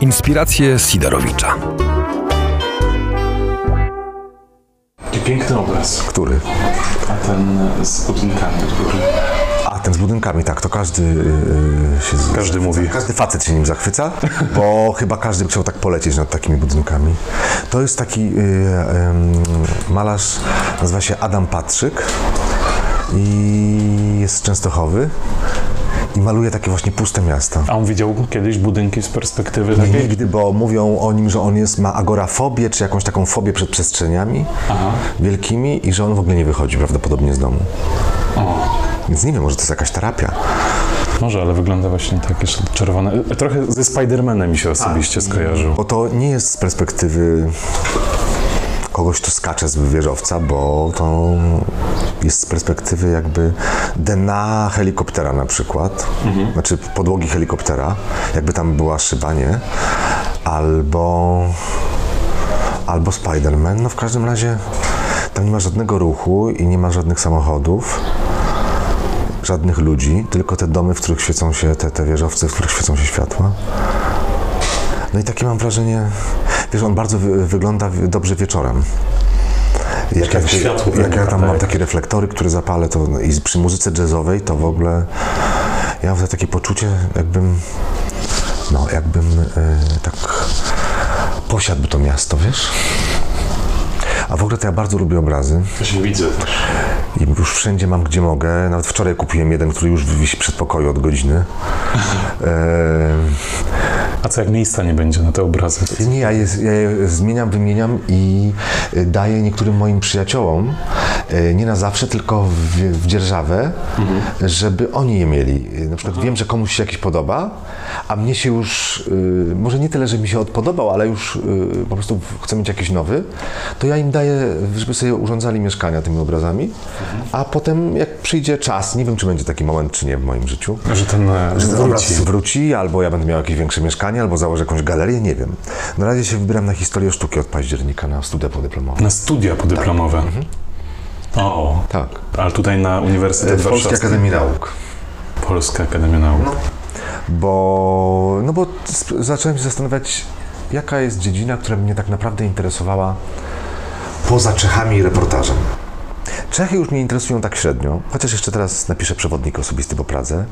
Inspiracje Sidorowicza. Piękny obraz. Który? A ten z budynkami od góry. A, ten z budynkami, tak, to każdy yy, się... z- Każdy mówi. Każdy facet się nim zachwyca, bo chyba każdy by chciał tak polecieć nad takimi budynkami. To jest taki yy, yy, malarz, nazywa się Adam Patrzyk i jest z Częstochowy i maluje takie właśnie puste miasta. A on widział kiedyś budynki z perspektywy takiej? Nigdy, bo mówią o nim, że on jest, ma agorafobię, czy jakąś taką fobię przed przestrzeniami Aha. wielkimi i że on w ogóle nie wychodzi prawdopodobnie z domu. O, Więc nie wiem, może to jest jakaś terapia. może, ale wygląda właśnie tak jeszcze czerwone. Trochę ze Spidermanem mi się osobiście skojarzył. Bo to nie jest z perspektywy kogoś, kto skacze z wieżowca, bo to jest z perspektywy jakby dna helikoptera na przykład, znaczy podłogi helikoptera, jakby tam była szyba, nie? Albo, albo Spider-Man, no w każdym razie tam nie ma żadnego ruchu i nie ma żadnych samochodów, żadnych ludzi, tylko te domy, w których świecą się, te, te wieżowce, w których świecą się światła. No i takie mam wrażenie, wiesz, on bardzo wy, wygląda dobrze wieczorem. Jak, jak ja, światło jak ja wybucha, tam mam tak. takie reflektory, które zapalę, to i przy muzyce jazzowej to w ogóle ja mam takie poczucie, jakbym no, jakbym e, tak posiadł to miasto, wiesz? A w ogóle to ja bardzo lubię obrazy się widzę i już wszędzie mam gdzie mogę. Nawet wczoraj kupiłem jeden, który już wisi przed pokoju od godziny. E, A co jak miejsca nie będzie na te obrazy? Nie, ja je, ja je zmieniam, wymieniam i y, daję niektórym moim przyjaciołom, y, nie na zawsze, tylko w, w dzierżawę, żeby oni je mieli. Y, Na przykład wiem, że komuś się jakiś podoba, a mnie się już, może nie tyle, że mi się odpodobał, ale już po prostu chcę mieć jakiś nowy, to ja im daję, żeby sobie urządzali mieszkania tymi obrazami, a potem jak przyjdzie czas, nie wiem, czy będzie taki moment, czy nie w moim życiu, Że ten, e, że ten obraz wróci. wróci, albo ja będę miał jakieś większe mieszkanie, albo założę jakąś galerię, nie wiem. Na razie się wybieram na historię sztuki od października na studia podyplomowe. Na studia podyplomowe. O, Tak. ale tutaj na Uniwersytet W Polskiej Warszawski. Akademii Nauk. Polska Akademia Nauk. Bo, no bo zacząłem się zastanawiać, jaka jest dziedzina, która mnie tak naprawdę interesowała poza Czechami i reportażem. Czechy już mnie interesują tak średnio, chociaż jeszcze teraz napiszę przewodnik osobisty po Pradze.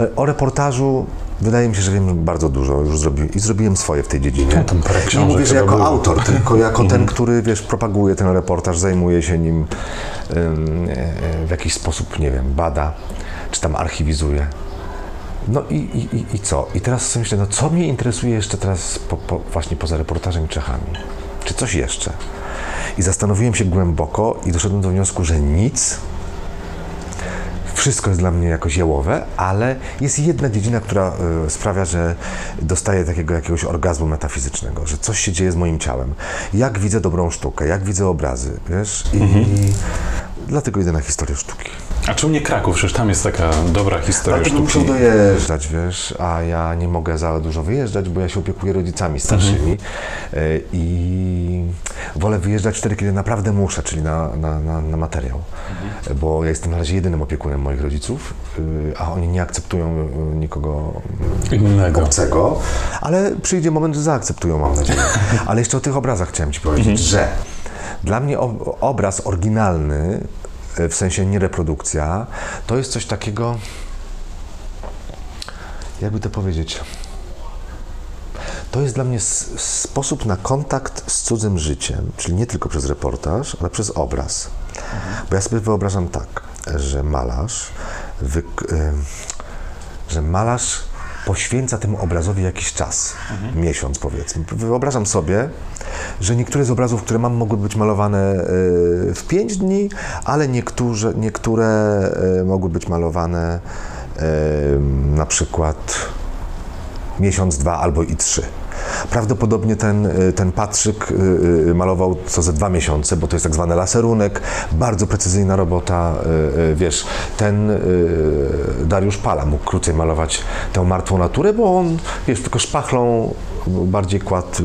E, O reportażu wydaje mi się, że wiem bardzo dużo już zrobiłem i zrobiłem swoje w tej dziedzinie. No, tam parę Nie książek mówię, że jako było. autor, tylko jako ten, który wiesz, propaguje ten reportaż, zajmuje się nim ym, e, w jakiś sposób, nie wiem, bada, czy tam archiwizuje. No i, i, i- co? I teraz sobie myślę, no co mnie interesuje jeszcze teraz po, po, właśnie poza reportażem Czechami? Czy coś jeszcze? I zastanowiłem się głęboko i doszedłem do wniosku, że nic. Wszystko jest dla mnie jakoś jałowe, ale jest jedna dziedzina, która y, sprawia, że dostaję takiego jakiegoś orgazmu metafizycznego, że coś się dzieje z moim ciałem. Jak widzę dobrą sztukę, jak widzę obrazy, wiesz? I dlatego idę na historię sztuki. A czemu nie Kraków? Przecież tam jest taka dobra historia bym sztuki. musiał dojeżdżać, wiesz, a ja nie mogę za dużo wyjeżdżać, bo ja się opiekuję rodzicami starszymi y, i wolę wyjeżdżać wtedy, kiedy naprawdę muszę, czyli na, na, na, na materiał. Y, Bo ja jestem na razie jedynym opiekunem moich rodziców, y, a oni nie akceptują y, nikogo Innego. obcego, ale przyjdzie moment, że zaakceptują, mam nadzieję. Ale jeszcze o tych obrazach chciałem Ci powiedzieć, że dla mnie obraz oryginalny, e, w sensie nie reprodukcja, to jest coś takiego, jakby to powiedzieć, to jest dla mnie sposób na kontakt z cudzym życiem, czyli nie tylko przez reportaż, ale przez obraz. Bo ja sobie wyobrażam tak, że malarz, wyk- y, że malarz poświęca temu obrazowi jakiś czas, miesiąc powiedzmy. Wyobrażam sobie, że niektóre z obrazów, które mam, mogły być malowane y, w pięć dni, ale niektóre, niektóre mogły być malowane y, na przykład miesiąc, dwa albo i trzy. Prawdopodobnie ten, y, ten Patrzyk y, y, malował co ze dwa miesiące, bo to jest tak zwany laserunek, bardzo precyzyjna robota, wiesz, ten Dariusz Pala mógł krócej malować tę martwą naturę, bo on, wiesz, tylko szpachlą bardziej kładł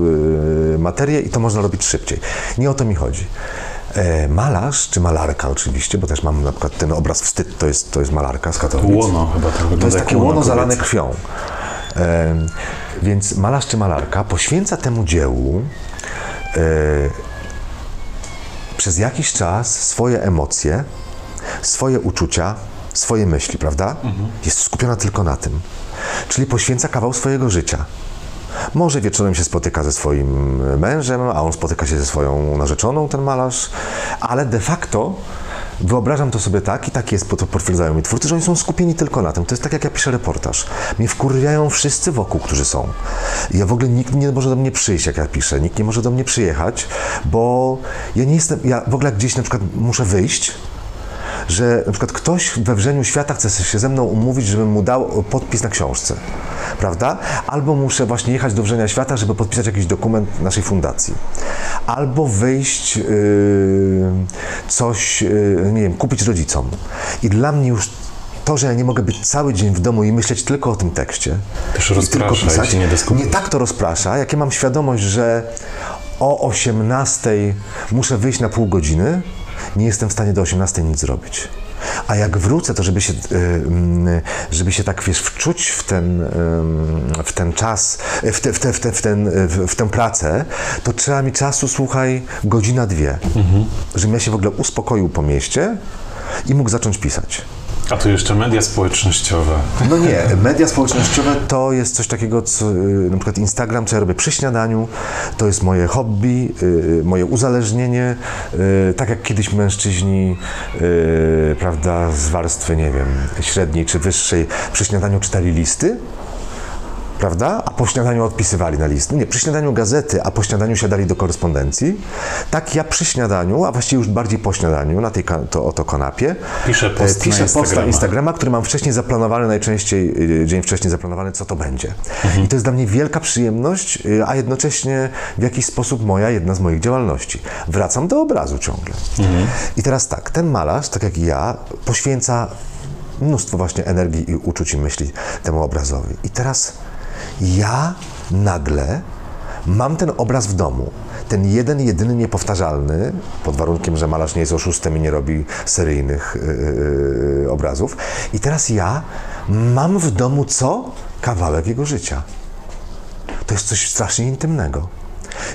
materię i to można robić szybciej. Nie o to mi chodzi. E, Malarz, czy malarka oczywiście, bo też mam na przykład ten obraz Wstyd, to jest, to jest malarka z Katowic. Łono chyba wygląda. To jest takie łono zalane kobiece. krwią. Więc malarz czy malarka poświęca temu dziełu e, przez jakiś czas swoje emocje, swoje uczucia, swoje myśli, prawda? Jest skupiona tylko na tym. Czyli poświęca kawał swojego życia. Może wieczorem się spotyka ze swoim mężem, a on spotyka się ze swoją narzeczoną, ten malarz, ale de facto wyobrażam to sobie tak i tak jest, to potwierdzają mi twórcy, że oni są skupieni tylko na tym. To jest tak, jak ja piszę reportaż. Mnie wkurwiają wszyscy wokół, którzy są. Ja w ogóle nikt nie może do mnie przyjść, jak ja piszę, nikt nie może do mnie przyjechać, bo ja nie jestem, ja w ogóle gdzieś na przykład muszę wyjść, że na przykład ktoś we wrzeniu świata chce się ze mną umówić, żebym mu dał podpis na książce, prawda? Albo muszę właśnie jechać do wrzenia świata, żeby podpisać jakiś dokument naszej fundacji. Albo wyjść, yy, coś, yy, nie wiem, kupić rodzicom. I dla mnie już to, że ja nie mogę być cały dzień w domu i myśleć tylko o tym tekście. Też rozprasza tylko się nie. Nie tak to rozprasza, jak ja mam świadomość, że o 18 muszę wyjść na pół godziny, nie jestem w stanie do 18 nic zrobić. A jak wrócę, to żeby się, y, mm, żeby się tak, wiesz, wczuć w ten, w ten czas, w, te, w, te, w, te, w, ten, w, w tę pracę, to trzeba mi czasu, słuchaj, godzina, dwie. Żebym ja się w ogóle uspokoił po mieście i mógł zacząć pisać. A tu jeszcze media społecznościowe. No nie, media społecznościowe to jest coś takiego, co y, na przykład Instagram, co ja robię przy śniadaniu, to jest moje hobby, y, moje uzależnienie, y, tak jak kiedyś mężczyźni, y, prawda, z warstwy, nie wiem, średniej czy wyższej przy śniadaniu czytali listy, prawda? A po śniadaniu odpisywali na listy. Nie, przy śniadaniu gazety, a po śniadaniu siadali do korespondencji. Tak ja przy śniadaniu, a właściwie już bardziej po śniadaniu, na tej to, oto kanapie, Piszę post e, piszę na post na Instagrama. Instagrama, który mam wcześniej zaplanowany, najczęściej y, dzień wcześniej zaplanowany, co to będzie. I to jest dla mnie wielka przyjemność, y, a jednocześnie w jakiś sposób moja, jedna z moich działalności. Wracam do obrazu ciągle. I teraz tak, ten malarz, tak jak i ja, poświęca mnóstwo właśnie energii i uczuć i myśli temu obrazowi. I teraz ja nagle mam ten obraz w domu. Ten jeden, jedyny, niepowtarzalny, pod warunkiem, że malarz nie jest oszustem i nie robi seryjnych yy, yy, obrazów. I teraz ja mam w domu co? Kawałek jego życia. To jest coś strasznie intymnego.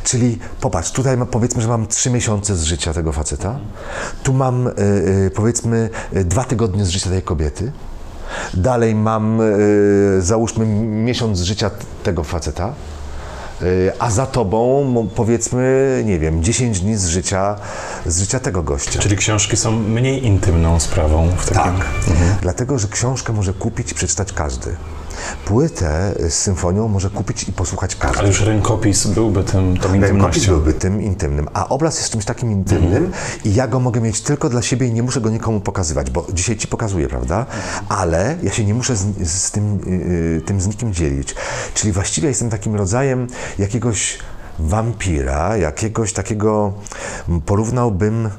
Czyli popatrz, tutaj powiedzmy, że mam trzy miesiące z życia tego faceta, tu mam y, y, powiedzmy y, dwa tygodnie z życia tej kobiety, dalej mam y, załóżmy miesiąc życia tego faceta, y, a za tobą powiedzmy, nie wiem, 10 dni z życia, z życia tego gościa. Czyli książki są mniej intymną sprawą w takim... Tak, dlatego, że książkę może kupić i przeczytać każdy. Płytę z symfonią może kupić i posłuchać każdy. Ale już rękopis byłby tym, tą Rękopis intymnością. byłby tym intymnym, a obraz jest czymś takim intymnym i ja go mogę mieć tylko dla siebie i nie muszę go nikomu pokazywać, bo dzisiaj ci pokazuję, prawda? Ale ja się nie muszę z, z tym, yy, tym z nikim dzielić. Czyli właściwie jestem takim rodzajem jakiegoś wampira, jakiegoś takiego, porównałbym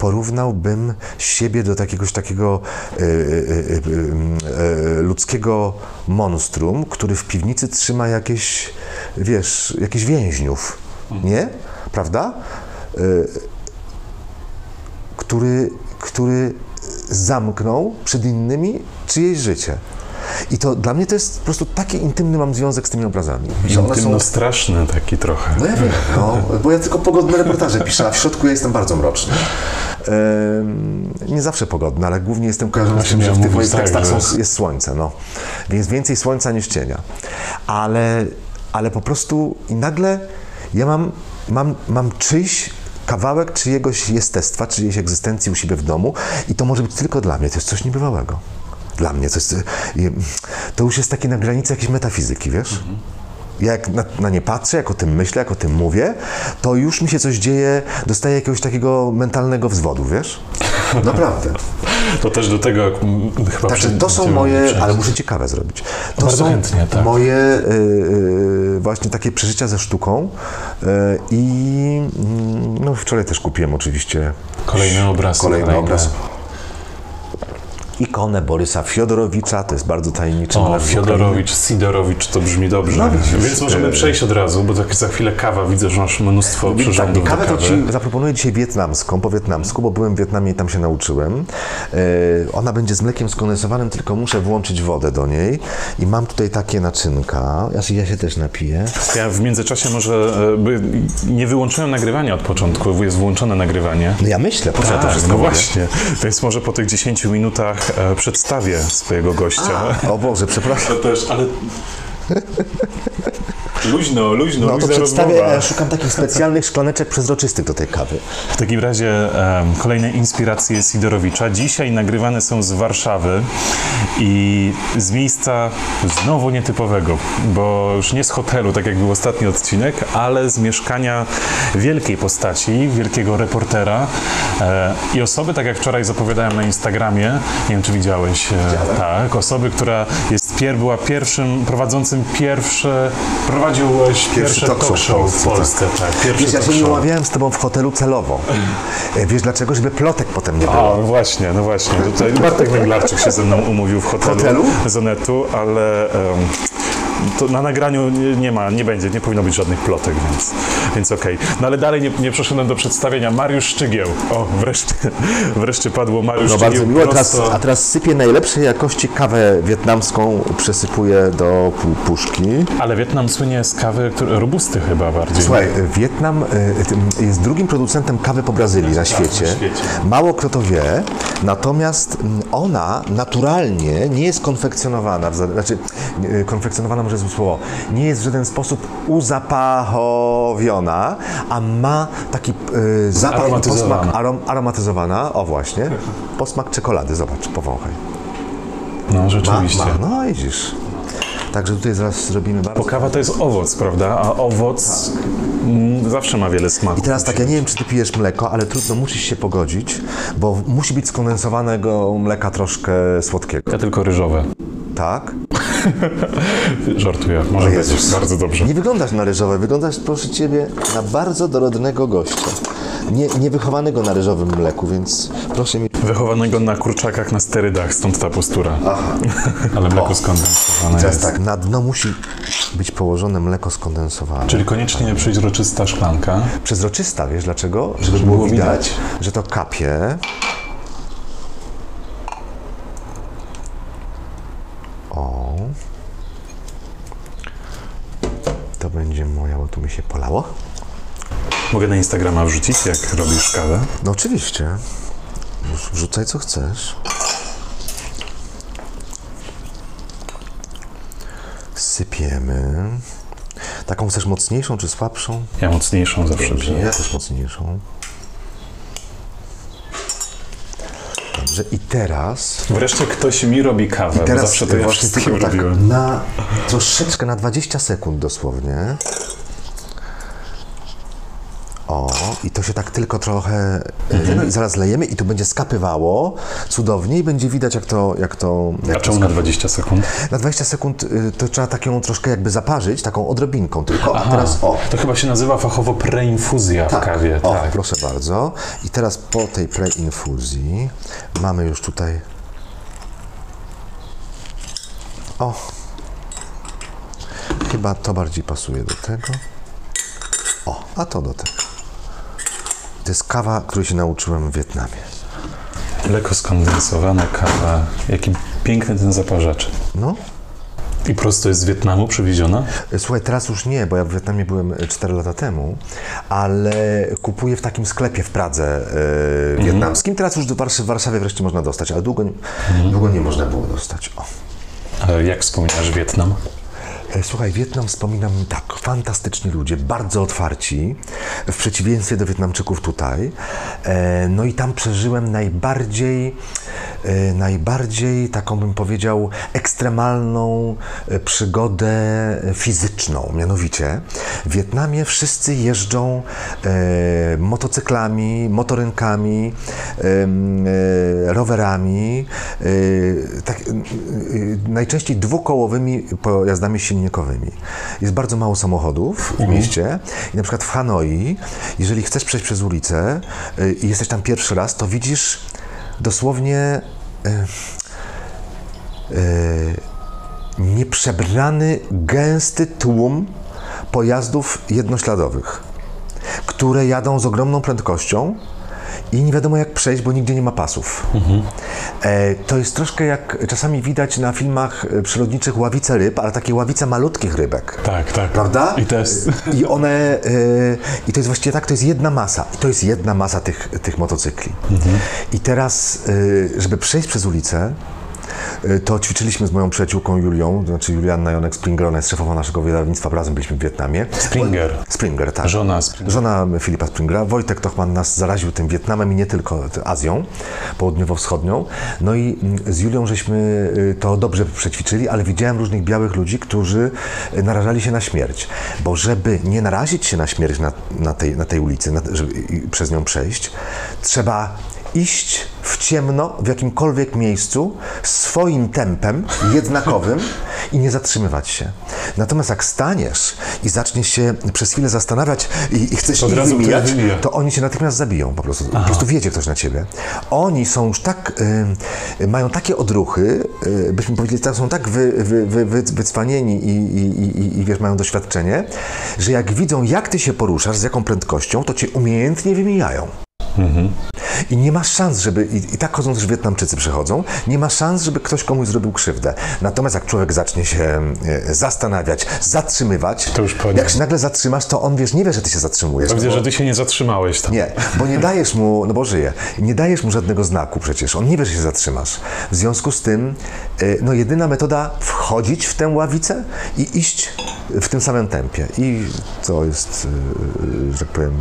porównałbym siebie do jakiegoś takiego y, y, y, y, y, ludzkiego monstrum, który w piwnicy trzyma jakieś, wiesz, jakichś więźniów, nie? Prawda? Który, który zamknął przed innymi czyjeś życie. I to dla mnie to jest po prostu taki intymny mam związek z tymi obrazami. Są Intymno-straszny taki trochę. no ja wiem, no, bo ja tylko pogodne reportaże piszę, a w środku ja jestem bardzo mroczny. Nie zawsze pogodny, ale głównie jestem kojarzony z tym, że w tych moich tak, tekstach są, jest słońce, no. Więc więcej słońca niż cienia. Ale, ale po prostu i nagle ja mam, mam, mam czyjś kawałek czyjegoś jestestwa, czyjejś egzystencji u siebie w domu i to może być tylko dla mnie, to jest coś niebywałego. Dla mnie i- to już jest takie na granicy jakiejś metafizyki, wiesz? Ja jak na, na nie patrzę, jak o tym myślę, jak o tym mówię, to już mi się coś dzieje, dostaję jakiegoś takiego mentalnego wzwodu, wiesz? Naprawdę. To też do tego mm, chyba Także przy- to są moje, przejść. ale muszę ciekawe zrobić. To Bardzo są chętnie, tak. moje y, y, właśnie takie przeżycia ze sztuką y, i y, no, wczoraj też kupiłem oczywiście Kolejny obraz. kolejny. obraz. Ikonę Borysa Fiodorowicza, to jest bardzo tajemniczy O, Fiodorowicz, Sidorowicz, to brzmi dobrze. No widzisz, Więc możemy e, przejść od razu, bo tak za chwilę kawa, widzę, że masz mnóstwo Tak, przyrządów i kawę to. Ci zaproponuję dzisiaj wietnamską, po wietnamsku, bo byłem w Wietnamie i tam się nauczyłem. E, ona będzie z mlekiem skondensowanym, tylko muszę włączyć wodę do niej. I mam tutaj takie naczynka. Ja się, ja się też napiję. Ja w międzyczasie może, e, nie wyłączyłem nagrywania od początku, bo jest włączone nagrywanie. No ja myślę, po co ja to Tak, wszystko no właśnie. Więc może po tych 10 minutach przedstawię swojego gościa. O Boże, przepraszam. To też, ale... luźno, luźno, No to przedstawię, rozmowa. e, szukam takich specjalnych szklaneczek przezroczystych do tej kawy. W takim razie kolejne inspiracje Sidorowicza. Dzisiaj nagrywane są z Warszawy i z miejsca znowu nietypowego, bo już nie z hotelu, tak jak był ostatni odcinek, ale z mieszkania wielkiej postaci, wielkiego reportera e, i osoby, tak jak wczoraj zapowiadałem na Instagramie, nie wiem czy widziałeś, e, tak, osoby, która jest pier, była pierwszym, prowadzącym pierwsze, prowadziłeś pierwsze talk show, w Polsce, tak, pierwszy Wiesz, ja się nie umawiałem z tobą w hotelu celowo. E, Wiesz dlaczego? Żeby plotek potem nie było. A, no właśnie, no właśnie. Tutaj Bartek Węglarczyk się ze mną umówił w hotelu, Hotelu? z Onetu, ale em, to na nagraniu nie, nie ma, nie będzie, nie powinno być żadnych plotek, więc, więc okej. No ale dalej nie, nie przeszedłem do przedstawienia. Mariusz Szczygieł. O, wreszcie, wreszcie padło Mariusz No Szczygieł. bardzo miło, teraz, a teraz sypię najlepszej jakości kawę wietnamską, przesypuję do pu- puszki. Ale Wietnam słynie z kawy, które, robusty chyba bardziej. Słuchaj, Wietnam y, jest drugim producentem kawy po Brazylii na świecie. świecie. Mało kto to wie, natomiast mm, ona naturalnie nie jest konfekcjonowana, znaczy y, konfekcjonowana może złe słowo, nie jest w żaden sposób uzapachowiona, a ma taki y, zapach i posmak arom, aromatyzowana, o właśnie, posmak czekolady, zobacz, powąchaj. No, Ma, rzeczywiście. ma, no widzisz. Także tutaj zaraz zrobimy bardzo... Bo kawa to jest owoc, prawda? A owoc mm, zawsze ma wiele smaków. I teraz tak, ja nie wiem, czy ty pijesz mleko, ale trudno, musisz się pogodzić, bo musi być skondensowanego mleka troszkę słodkiego. Ja tylko ryżowe. Tak? Żartuję, może być. Bardzo dobrze. Nie wyglądasz na ryżowe, wyglądasz, proszę ciebie, na bardzo dorodnego gościa. Nie, niewychowanego na ryżowym mleku, więc proszę mi... Wychowanego na kurczakach na sterydach, stąd ta postura. Ale mleko skondensowane Teraz jest. tak, na dno musi być położone mleko skondensowane. Czyli koniecznie przejrzysta szklanka. Przezroczysta, wiesz dlaczego? Żeby, Żeby było było widać, widać. że to kapie. To będzie moja, bo tu mi się polało. Mogę na Instagrama wrzucić, jak robisz kawę. No oczywiście. Wrz- Wrzucaj co chcesz. Sypiemy. Taką chcesz mocniejszą czy słabszą? Ja mocniejszą zawsze Dobrze, ja też mocniejszą. Dobrze, i teraz Wreszcie ktoś mi robi kawę, bo Teraz zawsze to ja właśnie tylko tak, robiłem. na troszeczkę, na 20 sekund dosłownie. O, i to się tak tylko trochę. Mhm. No i zaraz lejemy i to będzie skapywało cudownie i będzie widać, jak to. Jak to jak A czemu na 20 sekund? na 20 sekund y, to trzeba tak ją troszkę jakby zaparzyć, taką odrobinką tylko. A teraz o. To chyba się nazywa fachowo preinfuzja w kawie. O, Tak. proszę bardzo. I teraz po tej preinfuzji mamy już tutaj. O. Chyba to bardziej pasuje do tego. O, a to do tego. To jest kawa, której się nauczyłem w Wietnamie. Mleko skondensowane, kawa. Jaki piękny ten zaparzacz. No. I prosto jest z Wietnamu przywieziona? Słuchaj, teraz już nie, bo ja w Wietnamie byłem 4 lata temu, ale kupuję w takim sklepie w Pradze e, wietnamskim. Teraz już do Warszy- w Warszawie wreszcie można dostać, ale długo, nie- długo nie można było dostać. O. Ale jak wspominasz Wietnam? E, Słuchaj, Wietnam wspominam tak, fantastyczni ludzie, bardzo otwarci, w przeciwieństwie do Wietnamczyków tutaj. E, No i tam przeżyłem najbardziej, e, najbardziej taką bym powiedział ekstremalną przygodę fizyczną. Mianowicie w Wietnamie wszyscy jeżdżą motocyklami, motorynkami, rowerami, tak, najczęściej dwukołowymi pojazdami silnikowymi. Jest bardzo mało samochodów w mieście i na przykład w Hanoi, jeżeli chcesz przejść przez ulicę e, i jesteś tam pierwszy raz, to widzisz dosłownie e, nieprzebrany, gęsty tłum pojazdów jednośladowych, które jadą z ogromną prędkością i nie wiadomo jak przejść, bo nigdzie nie ma pasów. E, to jest troszkę jak czasami widać na filmach e, przyrodniczych ławice ryb, ale takie ławice malutkich rybek. Tak, tak. Prawda? I to jest... I one, e, i to jest właściwie tak, to jest jedna masa. I to jest jedna masa tych, tych motocykli. I teraz, e, żeby przejść przez ulicę, e, to ćwiczyliśmy z moją przyjaciółką Julią, to znaczy Julianna Jonek Springer, ona jest szefową naszego wydawnictwa, razem byliśmy w Wietnamie. Springer. Springer, tak. Żona Springera. Żona Filipa Springera. Wojtek Tochman nas zaraził tym Wietnamem i nie tylko Azją południowo-wschodnią. No i mm, z Julią żeśmy y, to dobrze przećwiczyli, ale widziałem różnych białych ludzi, którzy y, narażali się na śmierć. Bo żeby nie narazić się na śmierć na, na, tej, na tej ulicy, na, żeby przez nią przejść, trzeba iść w ciemno w jakimkolwiek miejscu swoim tempem jednakowym i nie zatrzymywać się. Natomiast jak staniesz i zaczniesz się przez chwilę zastanawiać i, i chcesz ich wymijać, to oni się natychmiast zabiją po prostu. Po prostu wiedzie ktoś na ciebie. Oni są już tak, y, mają takie odruchy, y, byśmy powiedzieli, są tak wy, wy, wy, wy, wycwanieni i, i, i, i wiesz, mają doświadczenie, że jak widzą, jak ty się poruszasz, z jaką prędkością, to cię umiejętnie wymijają. I nie ma szans, żeby, i, i tak chodzą też Wietnamczycy przechodzą, nie ma szans, żeby ktoś komuś zrobił krzywdę. Natomiast jak człowiek zacznie się e, zastanawiać, zatrzymywać, To już po jak się nagle zatrzymasz, to on wiesz, nie wie, że ty się zatrzymujesz. Widzę, no bo- że ty się nie zatrzymałeś tam. nie, bo nie dajesz mu, no bo żyje, nie dajesz mu żadnego znaku przecież, on nie wie, że się zatrzymasz. W związku z tym, y, no jedyna metoda wchodzić w tę ławicę i iść w tym samym tempie. I to jest, y, że tak powiem,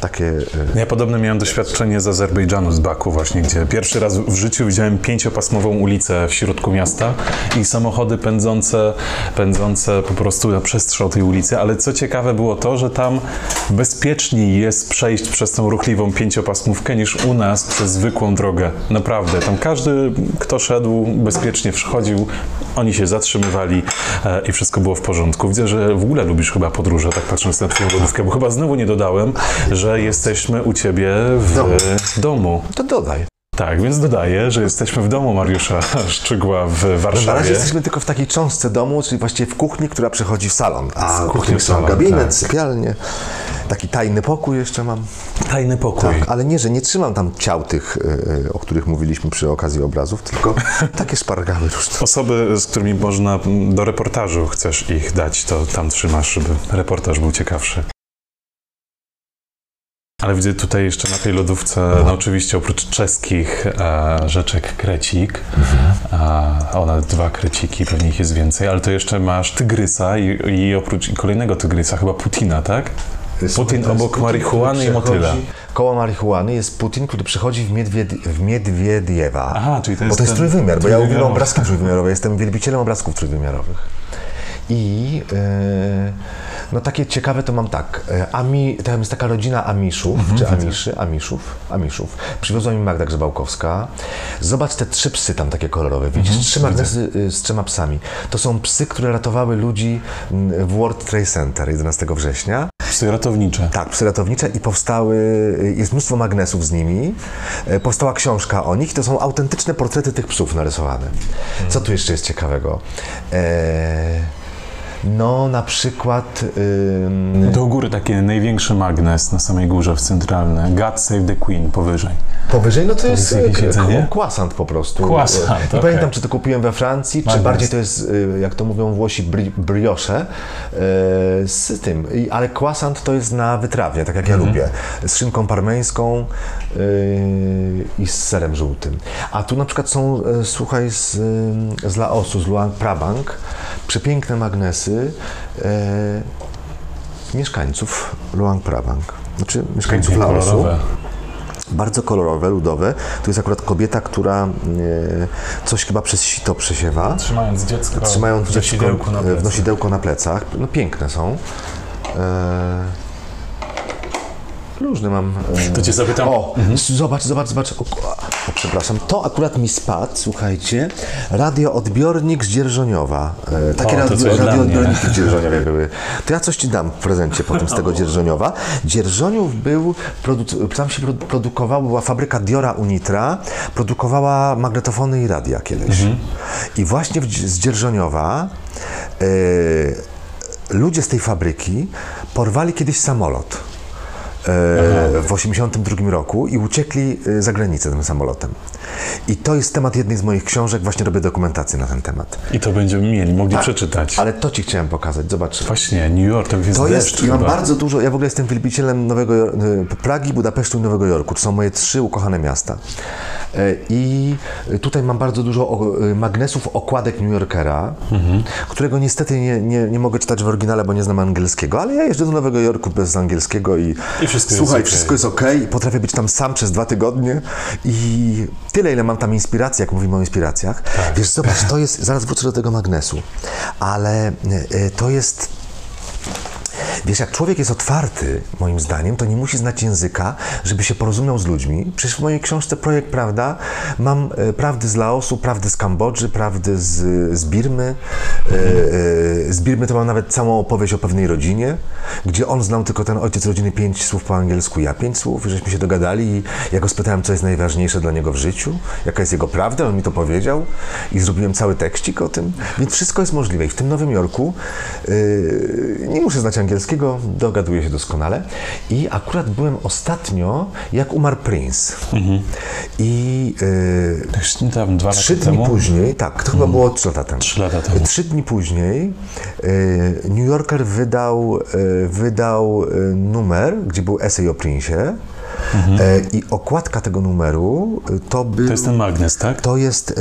takie... y, Ja podobne miałem doświadczenie z Azerbejdżanu, z Baku właśnie, gdzie pierwszy raz w życiu widziałem pięciopasmową ulicę w środku miasta i samochody pędzące, pędzące po prostu na przestrzał tej ulicy, ale co ciekawe było to, że tam bezpieczniej jest przejść przez tą ruchliwą pięciopasmówkę niż u nas przez zwykłą drogę. Naprawdę, tam każdy, kto szedł, bezpiecznie wchodził, oni się zatrzymywali e, i wszystko było w porządku. Widzę, że w ogóle lubisz chyba podróże, tak patrząc na twoją lodówkę, bo chyba znowu nie dodałem, że jesteśmy u ciebie w Domu. domu. To dodaj. Tak, więc dodaję, że jesteśmy w domu Mariusza Szczygła w Na razie Warszawie. jesteśmy tylko w takiej cząstce domu, czyli właściwie w kuchni, która przechodzi w salon. A W kuchni są salon, gabinet, tak. sypialnie. Taki tajny pokój jeszcze mam. Tajny pokój. Tak, ale nie, że nie trzymam tam ciał tych, y, y, o których mówiliśmy przy okazji obrazów, tylko takie szpargały różne. Osoby, z którymi można mm, do reportażu chcesz ich dać, to tam trzymasz, żeby reportaż był ciekawszy. Ale widzę tutaj jeszcze na tej lodówce, no oczywiście oprócz czeskich e, rzeczek krecik, a one dwa kreciki, pewnie ich jest więcej, ale to jeszcze masz tygrysa i, i oprócz i kolejnego tygrysa, chyba Putina, tak? Putin obok Putin, marihuany i motyla. przechodzi- Koło marihuany jest Putin, który przychodzi w, Miedwied, w Miedwiediewa. Aha, czyli to jest Bo to jest ten trójwymiar, bo ja uwielbiam obrazki trójwymiarowe, jestem wielbicielem obrazków trójwymiarowych. I e, no takie ciekawe to mam tak. E, Ami, tam jest taka rodzina Amiszów, Mhm, czy Amiszy, Amiszów, Amiszów. Przywiozła mi Magda Grzebałkowska. Zobacz te trzy psy tam takie kolorowe, widzisz? Mhm, trzy magnesy y, z trzema psami. To są psy, które ratowały ludzi mm, w World Trade Center 11 września. Psy ratownicze. Tak, psy ratownicze i powstały, jest mnóstwo magnesów z nimi, e, powstała książka o nich i to są autentyczne portrety tych psów narysowane. Co tu jeszcze jest ciekawego? E, no, na przykład... ym, Do góry taki największy magnes na samej górze w centralne. God Save the Queen powyżej. Powyżej, no to jest jest jakieś e, jedzenie? po prostu. E, Nie okej. pamiętam, czy to kupiłem we Francji, czy Magnes. bardziej to jest, e, jak to mówią Włosi, bri- brioche e, z tym. Ale croissant to jest na wytrawie, tak jak ja Mhm. lubię. Z szynką parmeńską e, i z serem żółtym. A tu na przykład są, e, słuchaj, z, z Laosu, z Luang Prabang, przepiękne magnesy e, mieszkańców Luang Prabang. Znaczy mieszkańców Laosu kolorowe. bardzo kolorowe, ludowe. To jest akurat kobieta, która e, coś chyba przez sito przesiewa, Trzymając dziecko trzymając w dziecko nosidełku na e, w plecach. nosidełko na plecach. No piękne są. Różne mam. e, To cię zapytam. O, zobacz, zobacz, zobacz. O, o, przepraszam. To akurat mi spadł, słuchajcie. Radioodbiornik z Dzierżoniowa. E, takie O, radio, radioodbiorniki w Dzierżoniowie były. To ja coś ci dam w prezencie potem z tego Dzierżoniowa. Dzierżoniów był, tam się produ- produkowało, była fabryka Diora Unitra, produkowała magnetofony i radia kiedyś. I właśnie w, z Dzierżoniowa e, ludzie z tej fabryki porwali kiedyś samolot w 82 roku i uciekli e, za granicę tym samolotem. I to jest temat jednej z moich książek, właśnie robię dokumentację na ten temat. I to będziemy mieli, mogli przeczytać. Tak, Ale to ci chciałem pokazać, zobacz. Właśnie, New York to jest To deszcz jest, i mam chyba. bardzo dużo, ja w ogóle jestem wielbicielem Nowego, y, Pragi, Budapesztu i Nowego Jorku. To są moje trzy ukochane miasta. E, I tutaj mam bardzo dużo y, magnesów, okładek New Yorkera, Mhm. którego niestety nie, nie, nie mogę czytać w oryginale, bo nie znam angielskiego, ale ja jeżdżę do Nowego Jorku bez angielskiego i, I wszystko jest słuchaj, okej. wszystko jest ok potrafię być tam sam przez dwa tygodnie i tyle, ile mam tam inspiracji, jak mówimy o inspiracjach. Tak. Wiesz, zobacz, to jest, zaraz wrócę do tego magnesu, ale e, to jest Wiesz, jak człowiek jest otwarty, moim zdaniem, to nie musi znać języka, żeby się porozumiał z ludźmi. Przecież w mojej książce Projekt Prawda mam e, prawdy z Laosu, prawdy z Kambodży, prawdy z, z Birmy. E, e, z Birmy to mam nawet całą opowieść o pewnej rodzinie, gdzie on znał tylko ten ojciec rodziny pięć słów po angielsku, ja pięć słów, i żeśmy się dogadali i ja go spytałem, co jest najważniejsze dla niego w życiu, jaka jest jego prawda, on mi to powiedział i zrobiłem cały tekścik o tym, więc wszystko jest możliwe. I w tym Nowym Jorku yy, nie muszę znać angielskiego, dogaduję się doskonale. I akurat byłem ostatnio, jak umarł Prince. I yy, Już niedawno, dwa trzy lata dni temu. później, tak, to chyba było trzy lata temu. Trzy lata temu. Trzy dni później yy, New Yorker wydał, yy, wydał yy, numer, gdzie był esej o Prince'ie. E, I okładka tego numeru y, to był. To jest ten magnes, tak? To jest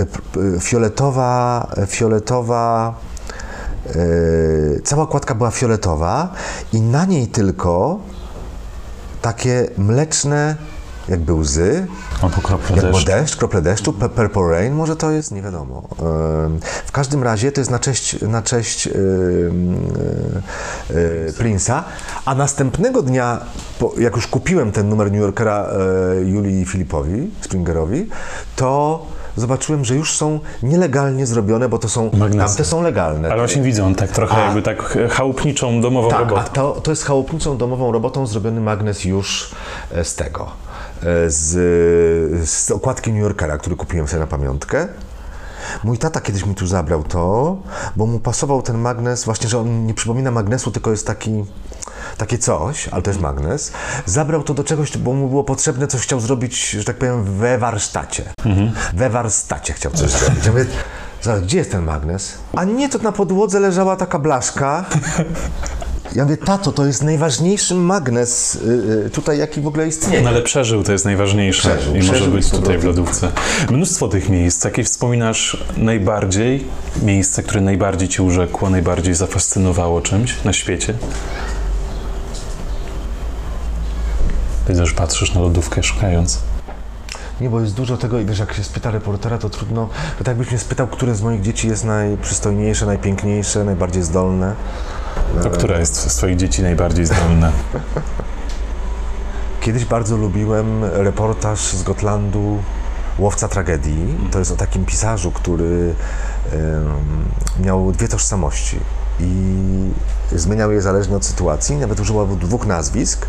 fioletowa, fioletowa, cała okładka była fioletowa i na niej tylko takie mleczne jakby łzy, Albo krople Jakby deszczu. deszcz, krople deszczu, pe- Purple Rain, może to jest, nie wiadomo. W każdym razie to jest na cześć, na cześć ym, y, y, Prince'a, a następnego dnia, po, jak już kupiłem ten numer New Yorkera Julii Filipowi, Springerowi, to zobaczyłem, że już są nielegalnie zrobione, bo to są, Magnesy. tamte są legalne. Ale właśnie widzę, on tak trochę A- jakby tak chałupniczą domową Tak, a robotę. to, to jest chałupniczą domową robotą zrobiony magnes już e, z tego, e, z, z okładki New Yorkera, który kupiłem sobie na pamiątkę. Mój tata kiedyś mi tu zabrał to, bo mu pasował ten magnes, właśnie, że on nie przypomina magnesu, tylko jest taki, takie coś, ale to jest magnes. Zabrał to do czegoś, bo mu było potrzebne, coś chciał zrobić, że tak powiem, we warsztacie. We warsztacie chciał coś zrobić. Ja mówię, Zaraz, gdzie jest ten magnes? A nie, to na podłodze leżała taka blaszka. Ja mówię, tato, to jest najważniejszy magnes y, y, tutaj, jaki w ogóle istnieje. No ale przeżył, to jest najważniejsze Przeżył, i może przeżył być i z tutaj w lodówce. Mnóstwo tych miejsc. Jakie wspominasz najbardziej? Miejsce, które najbardziej ci urzekło, najbardziej zafascynowało czymś na świecie? Widzę, że patrzysz na lodówkę szukając. Nie, bo jest dużo tego i wiesz, jak się spyta reportera, to trudno. To tak jakbyś mnie spytał, które z moich dzieci jest najprzystojniejsze, najpiękniejsze, najbardziej zdolne. To która jest z twoich dzieci najbardziej zdolna? Kiedyś bardzo lubiłem reportaż z Gotlandu Łowca Tragedii. To jest o takim pisarzu, który em, miał dwie tożsamości i zmieniał je zależnie od sytuacji. Nawet używał dwóch nazwisk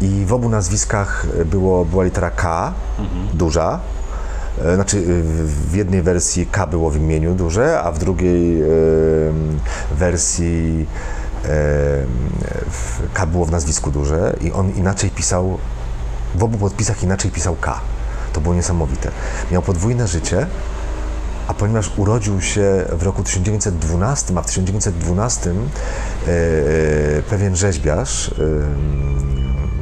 i w obu nazwiskach było, była litera K, duża. E, Znaczy, y, w jednej wersji K było w imieniu duże, a w drugiej wersji K było w nazwisku duże i on inaczej pisał, w obu podpisach inaczej pisał K. To było niesamowite. Miał podwójne życie, a ponieważ urodził się w roku 1912, a w 1912 e, e, pewien rzeźbiarz, e,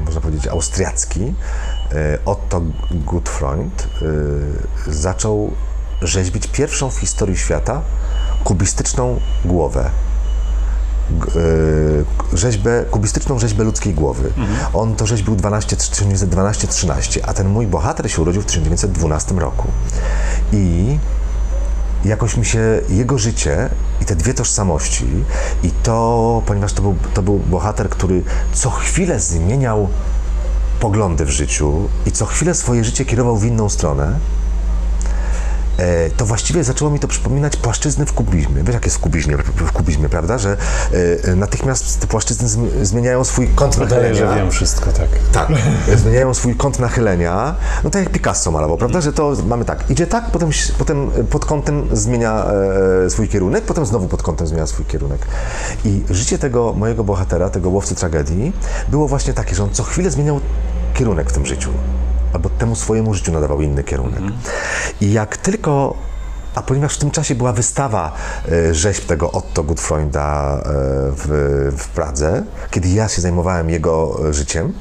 można powiedzieć austriacki, Otto Gutfreund, zaczął rzeźbić pierwszą w historii świata kubistyczną głowę rzeźbę, kubistyczną rzeźbę ludzkiej głowy. On to rzeźbił 12 12-13, a ten mój bohater się urodził w 1912 roku. I jakoś mi się jego życie i te dwie tożsamości i to, ponieważ to był, to był bohater, który co chwilę zmieniał poglądy w życiu i co chwilę swoje życie kierował w inną stronę, to właściwie zaczęło mi to przypominać płaszczyzny w kubizmie. Wiesz, jak jest w kubizmie, w kubizmie prawda? Że e, e, natychmiast te płaszczyzny zm- zmieniają swój kąt Wydaje, nachylenia. że wiem wszystko, tak. Tak, zmieniają swój kąt nachylenia, no tak jak Picasso malował, prawda, że to mamy tak, idzie tak, potem, potem pod kątem zmienia e, swój kierunek, potem znowu pod kątem zmienia swój kierunek. I życie tego mojego bohatera, tego łowcy tragedii, było właśnie takie, że on co chwilę zmieniał kierunek w tym życiu, albo temu swojemu życiu nadawał inny kierunek. I jak tylko a ponieważ w tym czasie była wystawa e, rzeźb tego Otto Gutfreunda e, w, w Pradze, kiedy ja się zajmowałem jego e, życiem,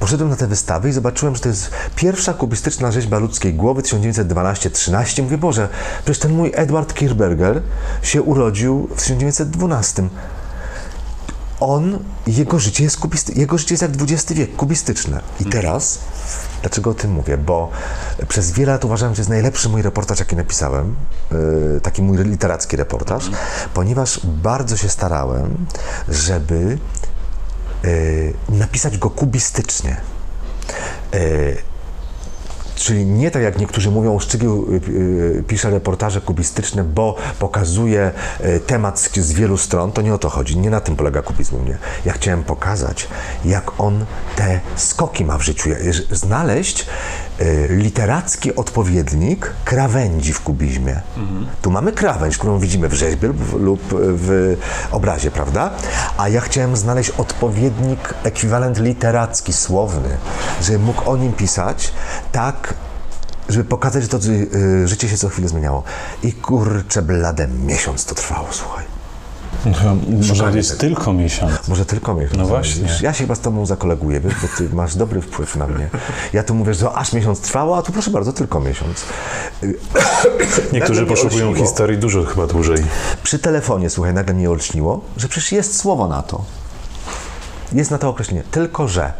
poszedłem na tę wystawę i zobaczyłem, że to jest pierwsza kubistyczna rzeźba ludzkiej głowy 1912-13. Mówię, Boże, przecież ten mój Edward Kirchberger się urodził w 1912 on, jego życie jest kubisty, jego życie jest jak XX wiek, kubistyczne. I teraz, dlaczego o tym mówię? Bo przez wiele lat uważałem, że jest najlepszy mój reportaż, jaki napisałem, yy, taki mój literacki reportaż, ponieważ bardzo się starałem, żeby yy, napisać go kubistycznie. Czyli nie tak jak niektórzy mówią, Szczygieł y, y, pisze reportaże kubistyczne, bo pokazuje y, temat z, wielu stron. To nie o to chodzi. Nie na tym polega kubizm u mnie. Ja chciałem pokazać, jak on te skoki ma w życiu. Znaleźć literacki odpowiednik krawędzi w kubizmie. Tu mamy krawędź, którą widzimy w rzeźbie lub, w obrazie, prawda? A ja chciałem znaleźć odpowiednik, ekwiwalent literacki, słowny, żeby mógł o nim pisać tak, żeby pokazać, że to y, życie się co chwilę zmieniało. I kurczę blade, miesiąc to trwało, słuchaj. Może powiedzieć tylko miesiąc. Może tylko miesiąc. No właśnie. Ja się chyba z tobą zakoleguję, wiesz, bo ty masz dobry wpływ na mnie. Ja tu mówię, że to aż miesiąc trwało, a tu proszę bardzo, tylko miesiąc. Niektórzy poszukują olśniło. historii dużo chyba dłużej. Przy telefonie, słuchaj, nagle mnie olśniło, że przecież jest słowo na to. Jest na to określenie. Tylko, że.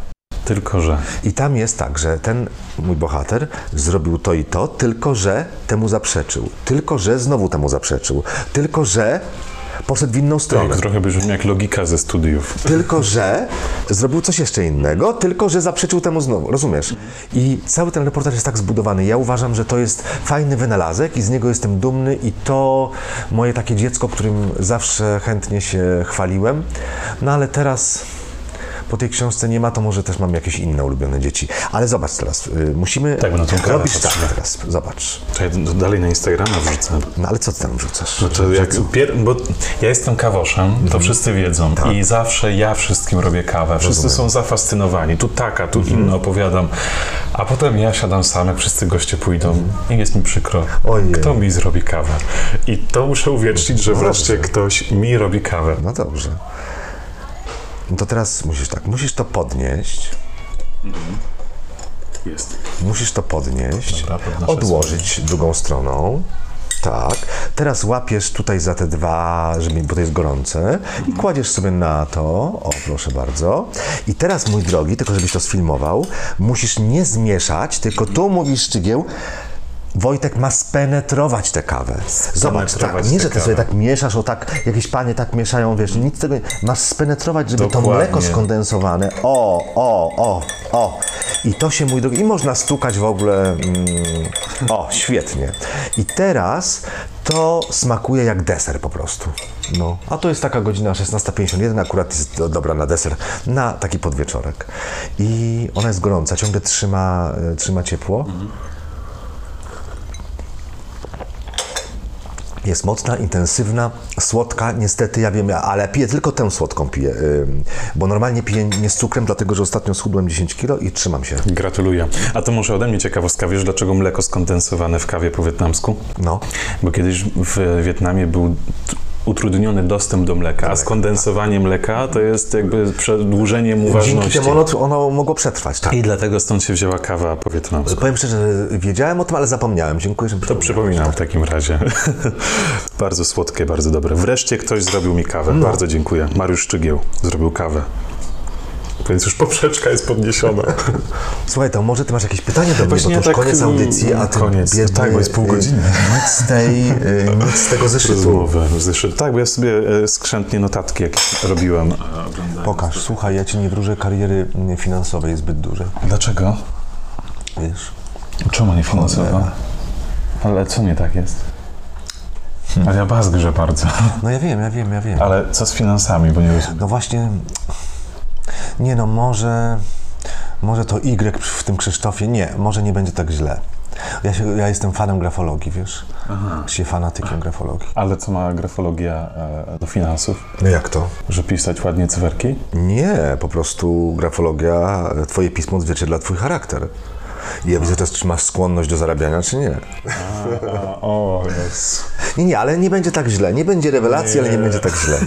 Tylko, że. I tam jest tak, że ten mój bohater zrobił to i to, tylko że temu zaprzeczył. Tylko że znowu temu zaprzeczył. Tylko że poszedł w inną stronę. Tak, trochę brzmi jak logika ze studiów. Tylko, że zrobił coś jeszcze innego, tylko, że zaprzeczył temu znowu, rozumiesz? I cały ten reportaż jest tak zbudowany. Ja uważam, że to jest fajny wynalazek i z niego jestem dumny i to moje takie dziecko, którym zawsze chętnie się chwaliłem. No ale teraz po tej książce nie ma, to może też mam jakieś inne ulubione dzieci. Ale zobacz teraz, y, musimy Tak, na tą robić tak teraz, zobacz. To ja dalej na Instagrama wrzucę. No ale co ty tam wrzucasz? No to jak pier... Bo ja jestem kawoszem, to wszyscy wiedzą. I zawsze ja wszystkim robię kawę. Wszyscy są zafascynowani. Tu taka, tu inna opowiadam. A potem ja siadam sam, jak wszyscy goście pójdą i jest mi przykro. Ojej. Kto mi zrobi kawę? I to muszę uwiecznić, że wreszcie ktoś mi robi kawę. No dobrze. No to teraz musisz tak, musisz to podnieść. Jest. Musisz to podnieść, Dobra, odłożyć drugą stroną. Tak. Teraz łapiesz tutaj za te dwa, żeby, bo to jest gorące, i kładziesz sobie na to. O, proszę bardzo. I teraz, mój drogi, tylko żebyś to sfilmował, musisz nie zmieszać, tylko tu mówisz szczygieł. Wojtek ma spenetrować tę kawę. Zobacz, tak, nie, że ty sobie tak mieszasz, o tak, jakieś panie tak mieszają, wiesz, nic tego nie, masz spenetrować, żeby to Dokładnie. mleko skondensowane, o, o, o, o. I to się, mój drogi, i można stukać w ogóle, mm, o, świetnie. I teraz to smakuje jak deser po prostu. No, a to jest taka godzina 16.51, akurat jest do, dobra na deser, na taki podwieczorek. I ona jest gorąca, ciągle trzyma, e, trzyma ciepło. Jest mocna, intensywna, słodka, niestety, ja wiem, ale piję tylko tę słodką piję, bo normalnie piję nie z cukrem, dlatego że ostatnio schudłem 10 kilo i trzymam się. Gratuluję. A to może ode mnie ciekawostka. Wiesz, dlaczego mleko skondensowane w kawie po wietnamsku? No, Bo kiedyś w Wietnamie był utrudniony dostęp do mleka, a skondensowanie mleka to jest jakby przedłużenie mu dzięki ważności. temu ono, ono mogło przetrwać, tak. I dlatego stąd się wzięła kawa po wietnamsku. Powiem szczerze, że wiedziałem o tym, ale zapomniałem. Dziękuję, że To przypominam w takim razie. bardzo słodkie, bardzo dobre. Wreszcie ktoś zrobił mi kawę. No. Bardzo dziękuję. Mariusz Szczygieł zrobił kawę. Więc już poprzeczka jest podniesiona. Słuchaj, to może ty masz jakieś pytanie do mnie, Właśnie bo to już tak, koniec mm, audycji, a ty koniec. biedny, Tak, bo jest pół y, godziny. Nic z, tej, y, nic z tego zeszytu. Rozmowę. Zeszyt. Tak, bo ja sobie e, skrzętnie notatki jakieś robiłem. Pokaż, słuchaj, ja ci nie wróżę kariery mm, finansowej zbyt dużej, Dlaczego? wiesz? Czemu nie finansowa? Ale co nie tak jest? Ale ja bazgrze bardzo. No ja wiem, ja wiem, ja wiem. Ale co z finansami, bo nie rozumiem. No właśnie, nie no, może, może to Y w tym Krzysztofie, nie, może nie będzie tak źle. Ja, się, ja jestem fanem grafologii, wiesz? Aha. Się fanatykiem grafologii. Ale co ma grafologia e, do finansów? No jak to? Że pisać ładnie cyferki? Nie, po prostu grafologia, twoje pismo odzwierciedla twój charakter. I ja widzę teraz, czy masz skłonność do zarabiania, czy nie. o, jest. Nie, nie, ale nie będzie tak źle. Nie będzie rewelacji, ale nie będzie tak źle.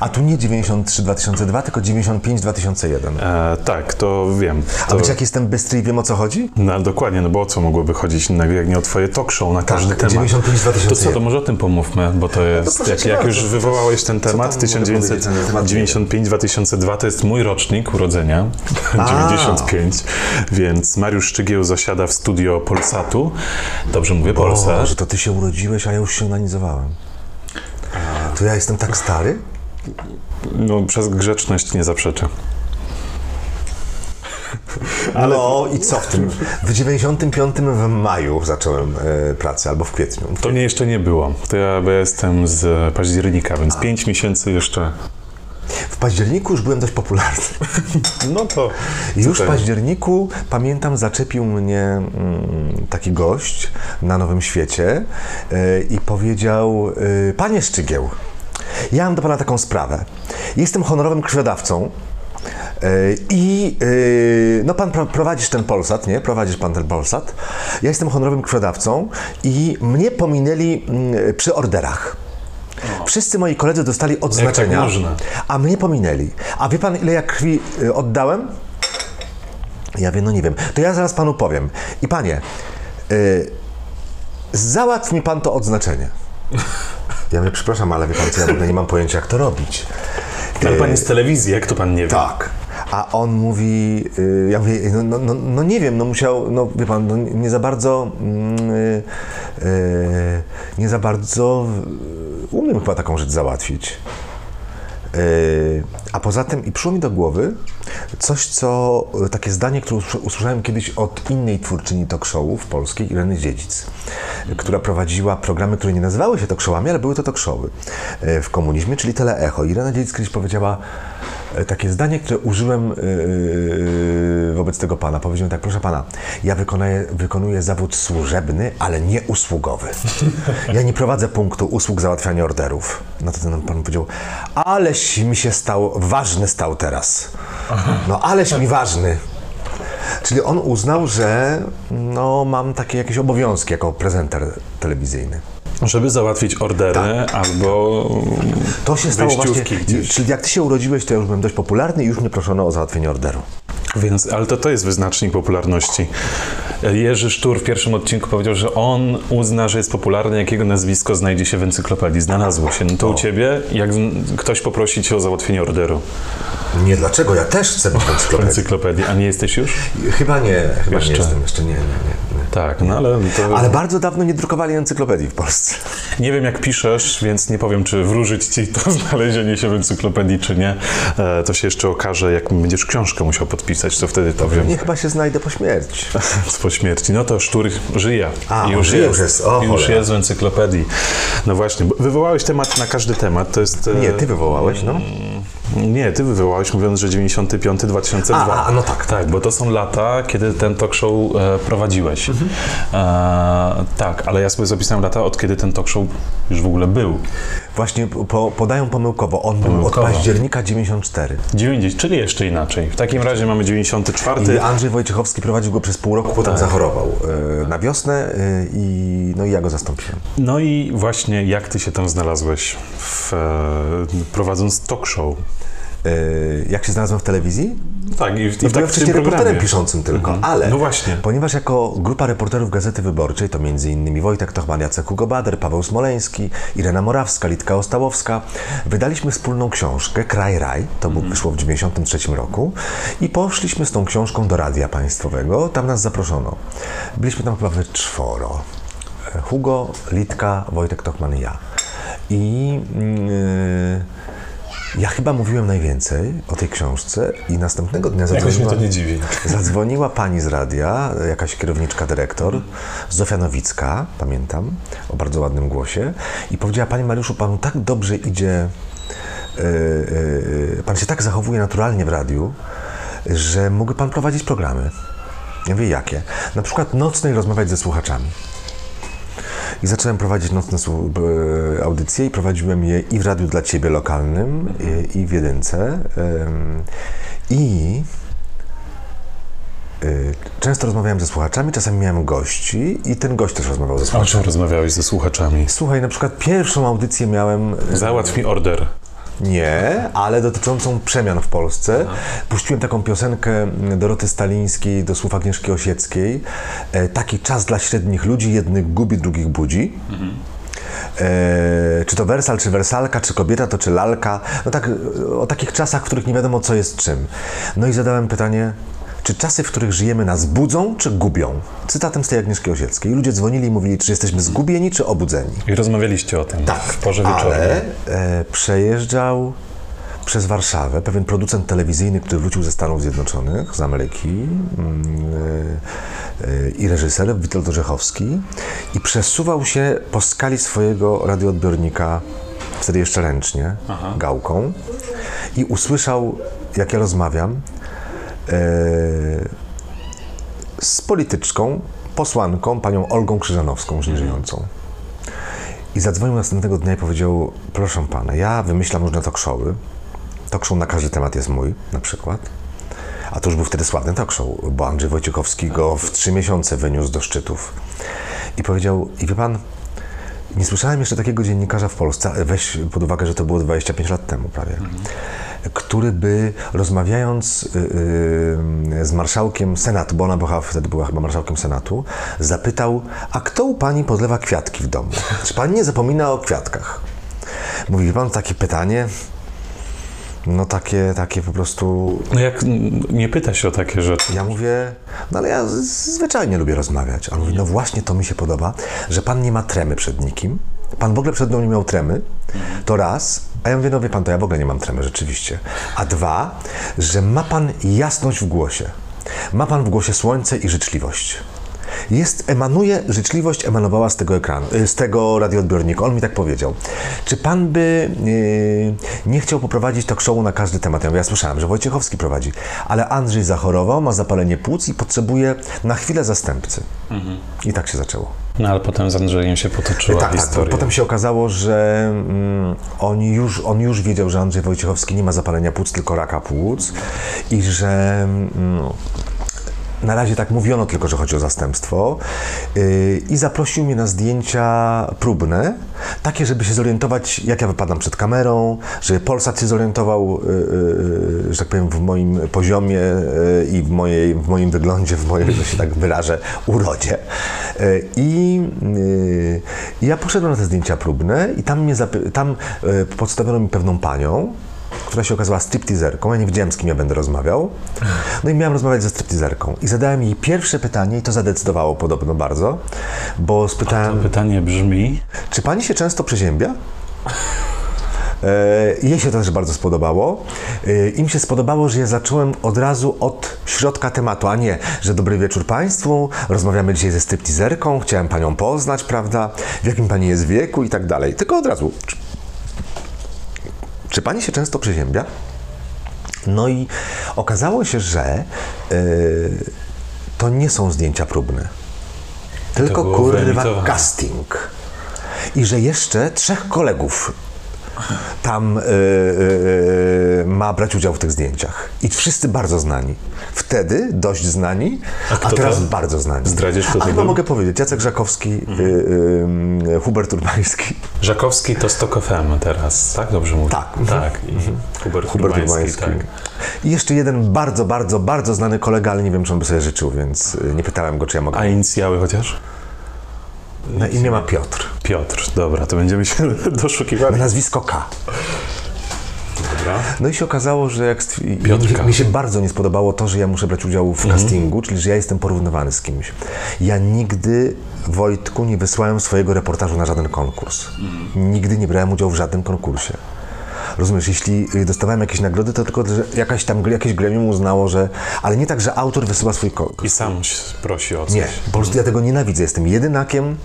A tu nie 93-2002, tylko 95-2001. E, tak, to wiem. A To, wiecie, jak jestem bystry i wiem, o co chodzi? no, dokładnie, no bo o co mogłoby chodzić innego, jak nie o twoje talk show na każdy Tak, temat. 95-2001. To co, to może o tym pomówmy, bo to jest, proszę jak, jak już wywołałeś ten temat, tam mogę powiedzieć na temat 1995-2002 to jest mój rocznik urodzenia, 95, więc Mariusz Szczygieł zasiada w studio Polsatu. Dobrze mówię, Polsat. że to ty się urodziłeś, a ja już się onanizowałem. To ja jestem tak stary? No, przez grzeczność nie zaprzeczę. No i co w tym? W 95 w maju zacząłem e, pracę, albo w kwietniu. To mnie jeszcze nie było. To ja bo ja jestem z października, więc 5 miesięcy jeszcze. W październiku już byłem dość popularny. No to. Już w październiku, pamiętam, zaczepił mnie mm, taki gość na Nowym Świecie e, i powiedział, e, panie Szczygieł, ja mam do pana taką sprawę. Jestem honorowym krwiodawcą e, i no pan pro- prowadzisz ten Polsat, nie? Prowadzisz pan ten Polsat. Ja jestem honorowym krwiodawcą i mnie pominęli mm, przy orderach. Wszyscy moi koledzy dostali odznaczenia, można? a mnie pominęli. A wie pan, ile ja krwi y, oddałem? Ja wiem, no nie wiem. To ja zaraz panu powiem. I panie, y, załatw mi pan to odznaczenie. Ja mówię, przepraszam, ale wie pan co, ja w ogóle nie mam pojęcia, jak to robić. Ale pan jest z telewizji, jak to pan nie wie? Tak. A on mówi, y, ja mówię, no, no, no, no nie wiem, no musiał, no wie pan, no nie za bardzo, mm, y, y, nie za bardzo umiem chyba taką rzecz załatwić. Y, A poza tym, i przyszło mi do głowy coś, co, y, takie zdanie, które usły- usłyszałem kiedyś od innej twórczyni talk showów polskiej, Ireny Dziedzic, która prowadziła programy, które nie nazywały się talk showami, ale były to talk showy y, w komunizmie, czyli Teleecho. Irena Dziedzic kiedyś powiedziała takie zdanie, które użyłem y, wobec tego pana. Powiedziałem tak, proszę pana, ja wykonuję, wykonuję zawód służebny, ale nie usługowy. Ja nie prowadzę punktu usług załatwiania orderów. No to ten pan powiedział, aleś mi się stał, ważny stał teraz. No aleś mi ważny. Czyli on uznał, że no, mam takie jakieś obowiązki jako prezenter telewizyjny. Żeby załatwić ordery albo To się stało właśnie, gdzieś. czyli jak ty się urodziłeś, to ja już byłem dość popularny i już mnie proszono o załatwienie orderu. Więc, ale to, to jest wyznacznik popularności. Jerzy Sztur w pierwszym odcinku powiedział, że on uzna, że jest popularny, jak jego nazwisko znajdzie się w encyklopedii. Znalazło się. No to u ciebie, jak ktoś poprosi cię o załatwienie orderu Nie, dlaczego? Ja też chcę być w encyklopedii, a nie jesteś już? Chyba nie, chyba Jeszcze. nie jestem, jeszcze nie, nie, nie. Tak, no ale to... Ale bardzo dawno nie drukowali encyklopedii w Polsce. Nie wiem, jak piszesz, więc nie powiem, czy wróżyć ci to znalezienie się w encyklopedii, czy nie. E, to się jeszcze okaże, jak będziesz książkę musiał podpisać, to wtedy to wiem. Nie, chyba się znajdę po śmierci. Po śmierci. No to Sztur żyje. A, I on żyje, już jest. O, już cholera. jest w encyklopedii. No właśnie, wywołałeś temat na każdy temat. To jest. e, Nie, ty wywołałeś, no. Nie, ty wywołałeś mówiąc, że 95-2002. A, a, no tak. Tak, bo to są lata, kiedy ten talk show e, prowadziłeś. Mhm. E, tak, ale ja sobie zapisałem lata, od kiedy ten talk show już w ogóle był. Właśnie po, podają pomyłkowo. On był Pomyłkowo. od października 94. 90, czyli jeszcze inaczej. W takim razie mamy 94. I Andrzej Wojciechowski prowadził go przez pół roku, potem Tak. zachorował e, na wiosnę e, i, no i ja go zastąpiłem. No i właśnie jak ty się tam znalazłeś, w, e, prowadząc talk show? E, jak się znalazłem w telewizji? Tak, i, w- i No w, byłem tak, w wcześniej reporterem piszącym tylko, Mhm. ale No właśnie. ponieważ jako grupa reporterów Gazety Wyborczej, to innymi Wojtek Tochman, Jacek Hugo Bader, Paweł Smoleński, Irena Morawska, Litka Ostałowska, wydaliśmy wspólną książkę Kraj Raj, to Mhm. wyszło w 93 roku i poszliśmy z tą książką do Radia Państwowego, tam nas zaproszono. Byliśmy tam chyba we czworo. Hugo, Litka, Wojtek Tochman i ja. I... Yy, Ja chyba mówiłem najwięcej o tej książce i następnego dnia zadzwoniła, nie zadzwoniła pani z radia, jakaś kierowniczka, dyrektor, Zofia Nowicka, pamiętam, o bardzo ładnym głosie i powiedziała, panie Mariuszu, panu tak dobrze idzie, yy, yy, pan się tak zachowuje naturalnie w radiu, że mógłby pan prowadzić programy. Ja mówię, jakie? Na przykład nocnej rozmawiać ze słuchaczami. I zacząłem prowadzić nocne audycje i prowadziłem je i w radiu dla Ciebie lokalnym, i, i w jedynce. I y, często rozmawiałem ze słuchaczami, czasami miałem gości i ten gość też rozmawiał ze O słuchaczami. czym rozmawiałeś ze słuchaczami? Słuchaj, na przykład pierwszą audycję miałem... Załatw mi order. Nie, ale dotyczącą przemian w Polsce. Puściłem taką piosenkę Doroty Stalińskiej do słów Agnieszki Osieckiej. E, taki czas dla średnich ludzi, jednych gubi, drugich budzi. E, czy to wersal, czy wersalka, czy kobieta, to czy lalka. No tak, e, o takich czasach, w których nie wiadomo, co jest czym. No i zadałem pytanie, czy czasy, w których żyjemy, nas budzą, czy gubią? Cytatem z tej Agnieszki Osieckiej. Ludzie dzwonili i mówili, czy jesteśmy zgubieni, czy obudzeni. I rozmawialiście o tym Tak, w porze wieczornej. ale e, przejeżdżał przez Warszawę pewien producent telewizyjny, który wrócił ze Stanów Zjednoczonych, z Ameryki e, e, i reżyser Witold Orzechowski i przesuwał się po skali swojego radioodbiornika, wtedy jeszcze ręcznie, gałką i usłyszał, jak ja rozmawiam, z polityczką, posłanką, panią Olgą Krzyżanowską, już nieżyjącą. I zadzwonił następnego dnia i powiedział, proszę pana, ja wymyślam różne talk showy. Talk show na każdy temat jest mój, na przykład. A to już był wtedy sławny talk show, bo Andrzej Wojciechowski go w trzy miesiące wyniósł do szczytów. I powiedział, i wie pan, nie słyszałem jeszcze takiego dziennikarza w Polsce, weź pod uwagę, że to było 25 lat temu prawie, który by rozmawiając y, y, z marszałkiem Senatu, bo ona była, wtedy była chyba marszałkiem Senatu, zapytał, a kto u pani podlewa kwiatki w domu? Czy pani nie zapomina o kwiatkach? Mówi, pan, takie pytanie, no takie, takie po prostu No jak nie pyta się o takie rzeczy. ja mówię, no ale ja zwyczajnie lubię rozmawiać. A on mówi, no właśnie to mi się podoba, że pan nie ma tremy przed nikim. Pan w ogóle przed mną nie miał tremy. To raz. A ja mówię, no wie pan, to ja w ogóle nie mam tremy, rzeczywiście. A dwa, że ma pan jasność w głosie. Ma pan w głosie słońce i życzliwość. Jest, emanuje, życzliwość emanowała z tego ekranu, y, z tego radioodbiornika. On mi tak powiedział. Czy pan by yy, nie chciał poprowadzić talk show na każdy temat? Ja, mówię, ja słyszałem, że Wojciechowski prowadzi, ale Andrzej zachorował, ma zapalenie płuc i potrzebuje na chwilę zastępcy. I tak się zaczęło. No ale potem z Andrzejem się potoczyła tak, tak. historia. Potem się okazało, że mm, on, już, on już wiedział, że Andrzej Wojciechowski nie ma zapalenia płuc, tylko raka płuc i że mm, na razie tak mówiono tylko, że chodzi o zastępstwo yy, i zaprosił mnie na zdjęcia próbne, takie, żeby się zorientować, jak ja wypadam przed kamerą, żeby Polsat się zorientował, yy, yy, że tak powiem, w moim poziomie i w, mojej, w moim wyglądzie, w mojej, że się tak wyrażę, urodzie. I ja poszedłem na te zdjęcia próbne i tam, mnie tam podstawiono mi pewną panią, która się okazała stripteaserką. Ja nie wiedziałem, z kim ja będę rozmawiał. No i miałem rozmawiać ze stripteaserką. I zadałem jej pierwsze pytanie i to zadecydowało podobno bardzo, bo To spytałem, pytanie brzmi, czy pani się często przeziębia? E, Jej się to też bardzo spodobało. E, Im się spodobało, że ja zacząłem od razu od środka tematu, a nie, że dobry wieczór Państwu, rozmawiamy dzisiaj ze stripteaserką, chciałem Panią poznać, prawda, w jakim Pani jest wieku i tak dalej. Tylko od razu. Czy, Pani się często przeziębia? No i okazało się, że e, to nie są zdjęcia próbne. Tylko kurwa casting. I że jeszcze trzech kolegów tam e, e, ma brać udział w tych zdjęciach. I wszyscy bardzo znani. Wtedy dość znani, a, kto teraz to? bardzo znani. Zdradzisz, kto a to chyba mogę powiedzieć. Jacek Żakowski, y, y, y, Hubert Urbański. Żakowski to Stok FM teraz, tak? Dobrze mówię? Tak. Tak. I Hubert, Hubert Urbański, tak. I jeszcze jeden bardzo, bardzo, bardzo znany kolega, ale nie wiem, czy on by sobie życzył, więc y, nie pytałem go, czy ja mogę. A inicjały chociaż? Na imię ma Piotr. Piotr, dobra, to będziemy się doszukiwali. nazwisko K. Dobra. No i się okazało, że jak stwi- Piotrka. mi się bardzo nie spodobało to, że ja muszę brać udział w castingu, czyli że ja jestem porównywany z kimś. Ja nigdy, Wojtku, nie wysłałem swojego reportażu na żaden konkurs. Nigdy nie brałem udziału w żadnym konkursie. Rozumiesz, jeśli y, dostawałem jakieś nagrody, to tylko, że jakaś tam, jakieś gremium uznało, że... Ale nie tak, że autor wysyła swój ko- I sam prosi o coś. nie, po prostu ja tego nienawidzę. Jestem jedynakiem,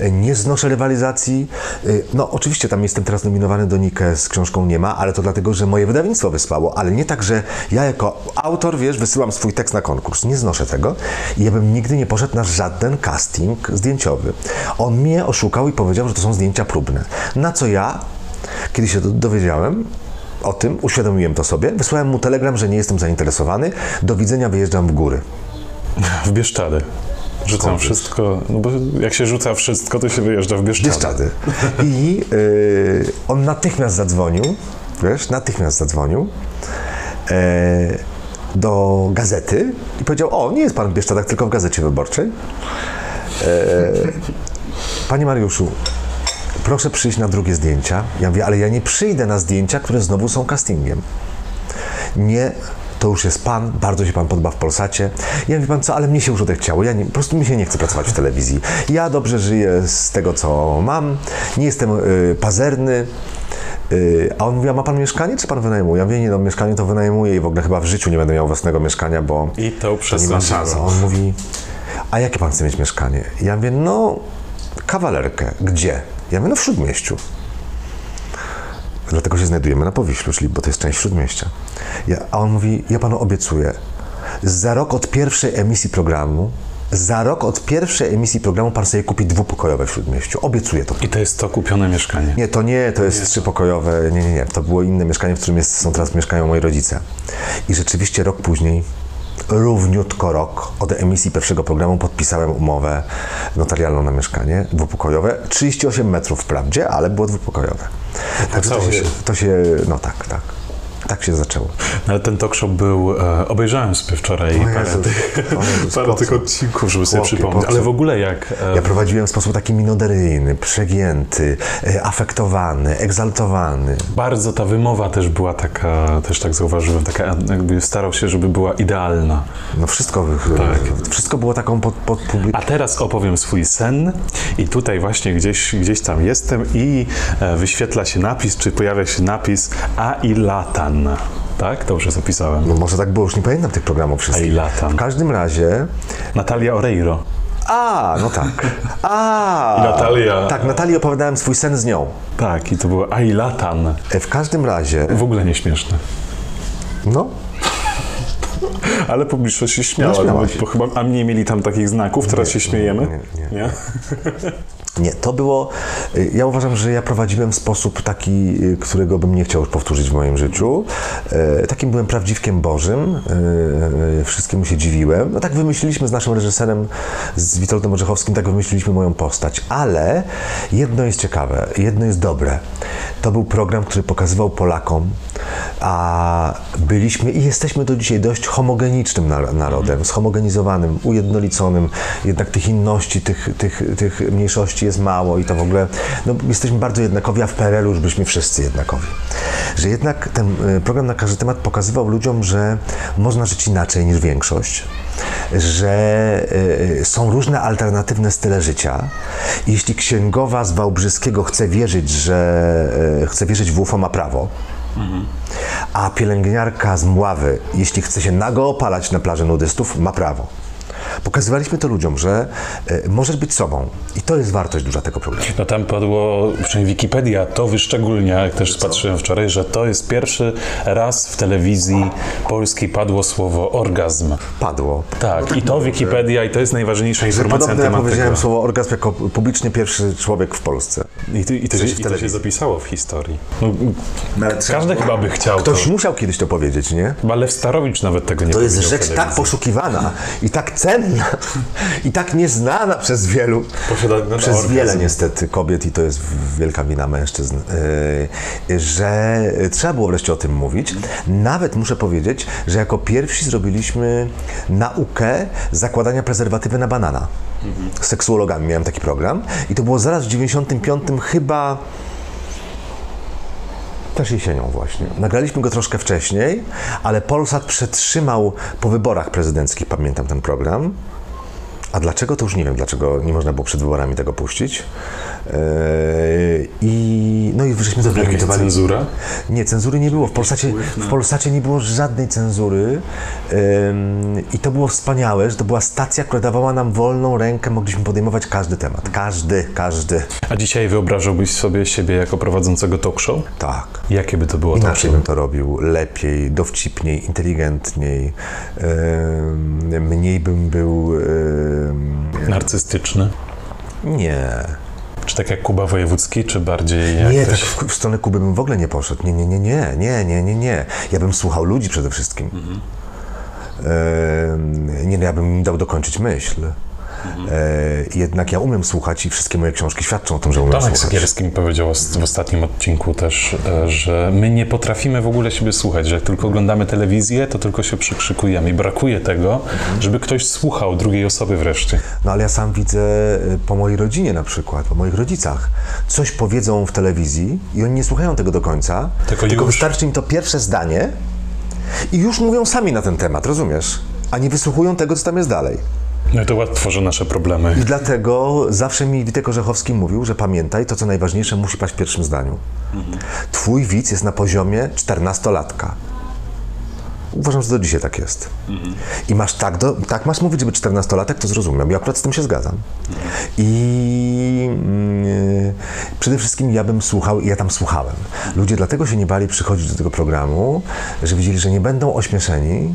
y, nie znoszę rywalizacji. Y, No, oczywiście tam jestem teraz nominowany do Nike z książką Nie ma, ale to dlatego, że moje wydawnictwo wysłało, ale nie tak, że ja jako autor, wiesz, wysyłam swój tekst na konkurs. Nie znoszę tego i ja bym nigdy nie poszedł na żaden casting zdjęciowy. On mnie oszukał i powiedział, że to są zdjęcia próbne. Na co ja, kiedy się do- dowiedziałem, o tym, uświadomiłem to sobie, wysłałem mu telegram, że nie jestem zainteresowany. Do widzenia, wyjeżdżam w góry. W Bieszczady. Rzucam wszystko, no bo jak się rzuca wszystko, to się wyjeżdża w Bieszczady. Bieszczady. I y, on natychmiast zadzwonił, wiesz, natychmiast zadzwonił e, do gazety i powiedział, o, nie jest pan w Bieszczadach, tylko w Gazecie Wyborczej. E, Panie Mariuszu, proszę przyjść na drugie zdjęcia. Ja mówię, ale ja nie przyjdę na zdjęcia, które znowu są castingiem. Nie, to już jest pan, bardzo się pan podoba w Polsacie. Ja wie pan co, ale mnie się już odechciało. Ja nie, po prostu mi się nie chce pracować w telewizji. Ja dobrze żyję z tego, co mam. Nie jestem y, pazerny. Y, a on mówi, a ma pan mieszkanie, czy pan wynajmuje? Ja mówię, nie no, mieszkanie to wynajmuję i w ogóle chyba w życiu nie będę miał własnego mieszkania, bo I to to nie ma szans. On mówi, a jakie pan chce mieć mieszkanie? Ja mówię, no, kawalerkę. Gdzie? Ja mówię, no w Śródmieściu. Dlatego się znajdujemy na Powiślu, czyli, bo to jest część Śródmieścia. Ja, a on mówi, ja panu obiecuję, za rok od pierwszej emisji programu, za rok od pierwszej emisji programu pan sobie kupi dwupokojowe w Śródmieściu. Obiecuję to. I to jest to kupione mieszkanie. Nie, to nie, to jest trzypokojowe. Nie, nie, nie. To było inne mieszkanie, w którym jest, są teraz mieszkają moi rodzice. I rzeczywiście rok później, równiutko rok od emisji pierwszego programu podpisałem umowę notarialną na mieszkanie dwupokojowe. 38 metrów wprawdzie, ale było dwupokojowe. Także to się. to się, no tak, tak. Tak się zaczęło. No, Ale ten talk show był, e, obejrzałem sobie wczoraj O parę, Jezus, tych, Jezus, parę tych odcinków, żeby sobie Chłopie, przypomnieć. Ale w ogóle jak... E, Ja prowadziłem w sposób taki minoderyjny, przegięty, e, afektowany, egzaltowany. Bardzo ta wymowa też była taka, też tak zauważyłem, taka jakby starał się, żeby była idealna. No wszystko, Tak. wszystko było taką pod, pod A teraz opowiem swój sen i tutaj właśnie gdzieś, gdzieś tam jestem i e, wyświetla się napis, czy pojawia się napis Ailatan. Tak? Dobrze zapisałem. No może tak było, już nie pamiętam tych programów wszystkich. I latam. W każdym razie... Natalia Oreiro. A, no tak. A, Natalia. Tak, Natalii opowiadałem swój sen z nią. Tak, i to było Ailatan. E, W każdym razie, W ogóle nieśmieszne. no, Ale publiczność się śmiała, No, śmiała bo, bo chyba, a nie mieli tam takich znaków, teraz się śmiejemy. nie, nie. nie, to było... y, Ja uważam, że ja prowadziłem sposób taki, y, którego bym nie chciał już powtórzyć w moim życiu. E, Takim byłem prawdziwkiem Bożym, wszystkiemu się dziwiłem. No tak wymyśliliśmy z naszym reżyserem, z Witoldem Orzechowskim, tak wymyśliliśmy moją postać. Ale jedno jest ciekawe, jedno jest dobre. To był program, który pokazywał Polakom, a byliśmy i jesteśmy do dzisiaj dość homogenicznym nar- narodem, zhomogenizowanym, ujednoliconym, jednak tych inności, tych, tych, tych mniejszości jest mało i to w ogóle, no, jesteśmy bardzo jednakowi, a w PRL-u już byliśmy wszyscy jednakowi. Że jednak ten y, program na każdy temat pokazywał ludziom, że można żyć inaczej niż większość, że y, są różne alternatywne style życia. Jeśli księgowa z Wałbrzyskiego chce wierzyć, że y, chce wierzyć w UFO, ma prawo. A pielęgniarka z Mławy, jeśli chce się nago opalać na plaży nudystów, ma prawo. Pokazywaliśmy to ludziom, że y, możesz być sobą. I to jest wartość duża tego programu. No tam padło, przynajmniej Wikipedia to wyszczególnia, jak też patrzyłem wczoraj, że to jest pierwszy raz w telewizji polskiej padło słowo orgazm. Padło. Tak, i to Wikipedia, i to jest najważniejsza informacja na Podobno ja temat powiedziałem tego. słowo orgazm jako publicznie pierwszy człowiek w Polsce. I, to- i, to, się, I to się zapisało w historii. No, każdy chyba by chciał Ktoś to. musiał kiedyś to powiedzieć, nie? Chyba Lew Starowicz nawet tego nie To jest powiedział w rzecz tak poszukiwana i tak cenna i tak nieznana przez wielu. No, przez orgazm. wiele niestety kobiet i to jest wielka wina mężczyzn, yy, że trzeba było wreszcie o tym mówić. Nawet muszę powiedzieć, że jako pierwsi zrobiliśmy naukę zakładania prezerwatywy na banana. Z seksuologami miałem taki program i to było zaraz w 95 chyba też jesienią właśnie. Nagraliśmy go troszkę wcześniej, ale Polsat przetrzymał po wyborach prezydenckich, pamiętam ten program. A dlaczego, to już nie wiem, dlaczego nie można było przed wyborami tego puścić. I, no i żeśmy to Jakaś wyemitowali. cenzura? Nie, cenzury nie było. W Polsacie, w Polsacie nie było żadnej cenzury. Ym, I to było wspaniałe, że to była stacja, która dawała nam wolną rękę, mogliśmy podejmować każdy temat. Każdy, każdy. A dzisiaj wyobrażałbyś sobie siebie jako prowadzącego talk show? Tak. Jakie by to było talk Inaczej show? bym to robił. Lepiej, dowcipniej, inteligentniej. Ym, mniej bym był... Narcystyczny? nie. Czy tak jak Kuba Wojewódzki, czy bardziej jak Nie, tak ktoś... w, w stronę Kuby bym w ogóle nie poszedł. Nie, nie, nie, nie, nie, nie, nie, nie. Ja bym słuchał ludzi przede wszystkim. Em, nie, no, ja bym im dał dokończyć myśl. E, jednak ja umiem słuchać i wszystkie moje książki świadczą o tym, że umiem Tomek słuchać. Sekielski mi powiedział w ostatnim odcinku też, e, że my nie potrafimy w ogóle siebie słuchać, że jak tylko oglądamy telewizję, to tylko się przykrzykujemy i brakuje tego, żeby ktoś słuchał drugiej osoby wreszcie. No ale ja sam widzę y, po mojej rodzinie na przykład, po moich rodzicach. Coś powiedzą w telewizji i oni nie słuchają tego do końca, Tylko tylko wystarczy im to pierwsze zdanie i już mówią sami na ten temat, rozumiesz? A nie wysłuchują tego, co tam jest dalej. No i to łatwo tworzy nasze problemy. I dlatego zawsze mi Witek Orzechowski mówił, że pamiętaj, to co najważniejsze musi paść w pierwszym zdaniu. Twój widz jest na poziomie 14-latka. Uważam, że do dzisiaj tak jest. I masz tak, do, tak masz mówić, żeby 14-latek to zrozumiał. Ja akurat z tym się zgadzam. I mm, y, przede wszystkim ja bym słuchał i ja tam słuchałem. Ludzie dlatego się nie bali przychodzić do tego programu, że wiedzieli, że nie będą ośmieszeni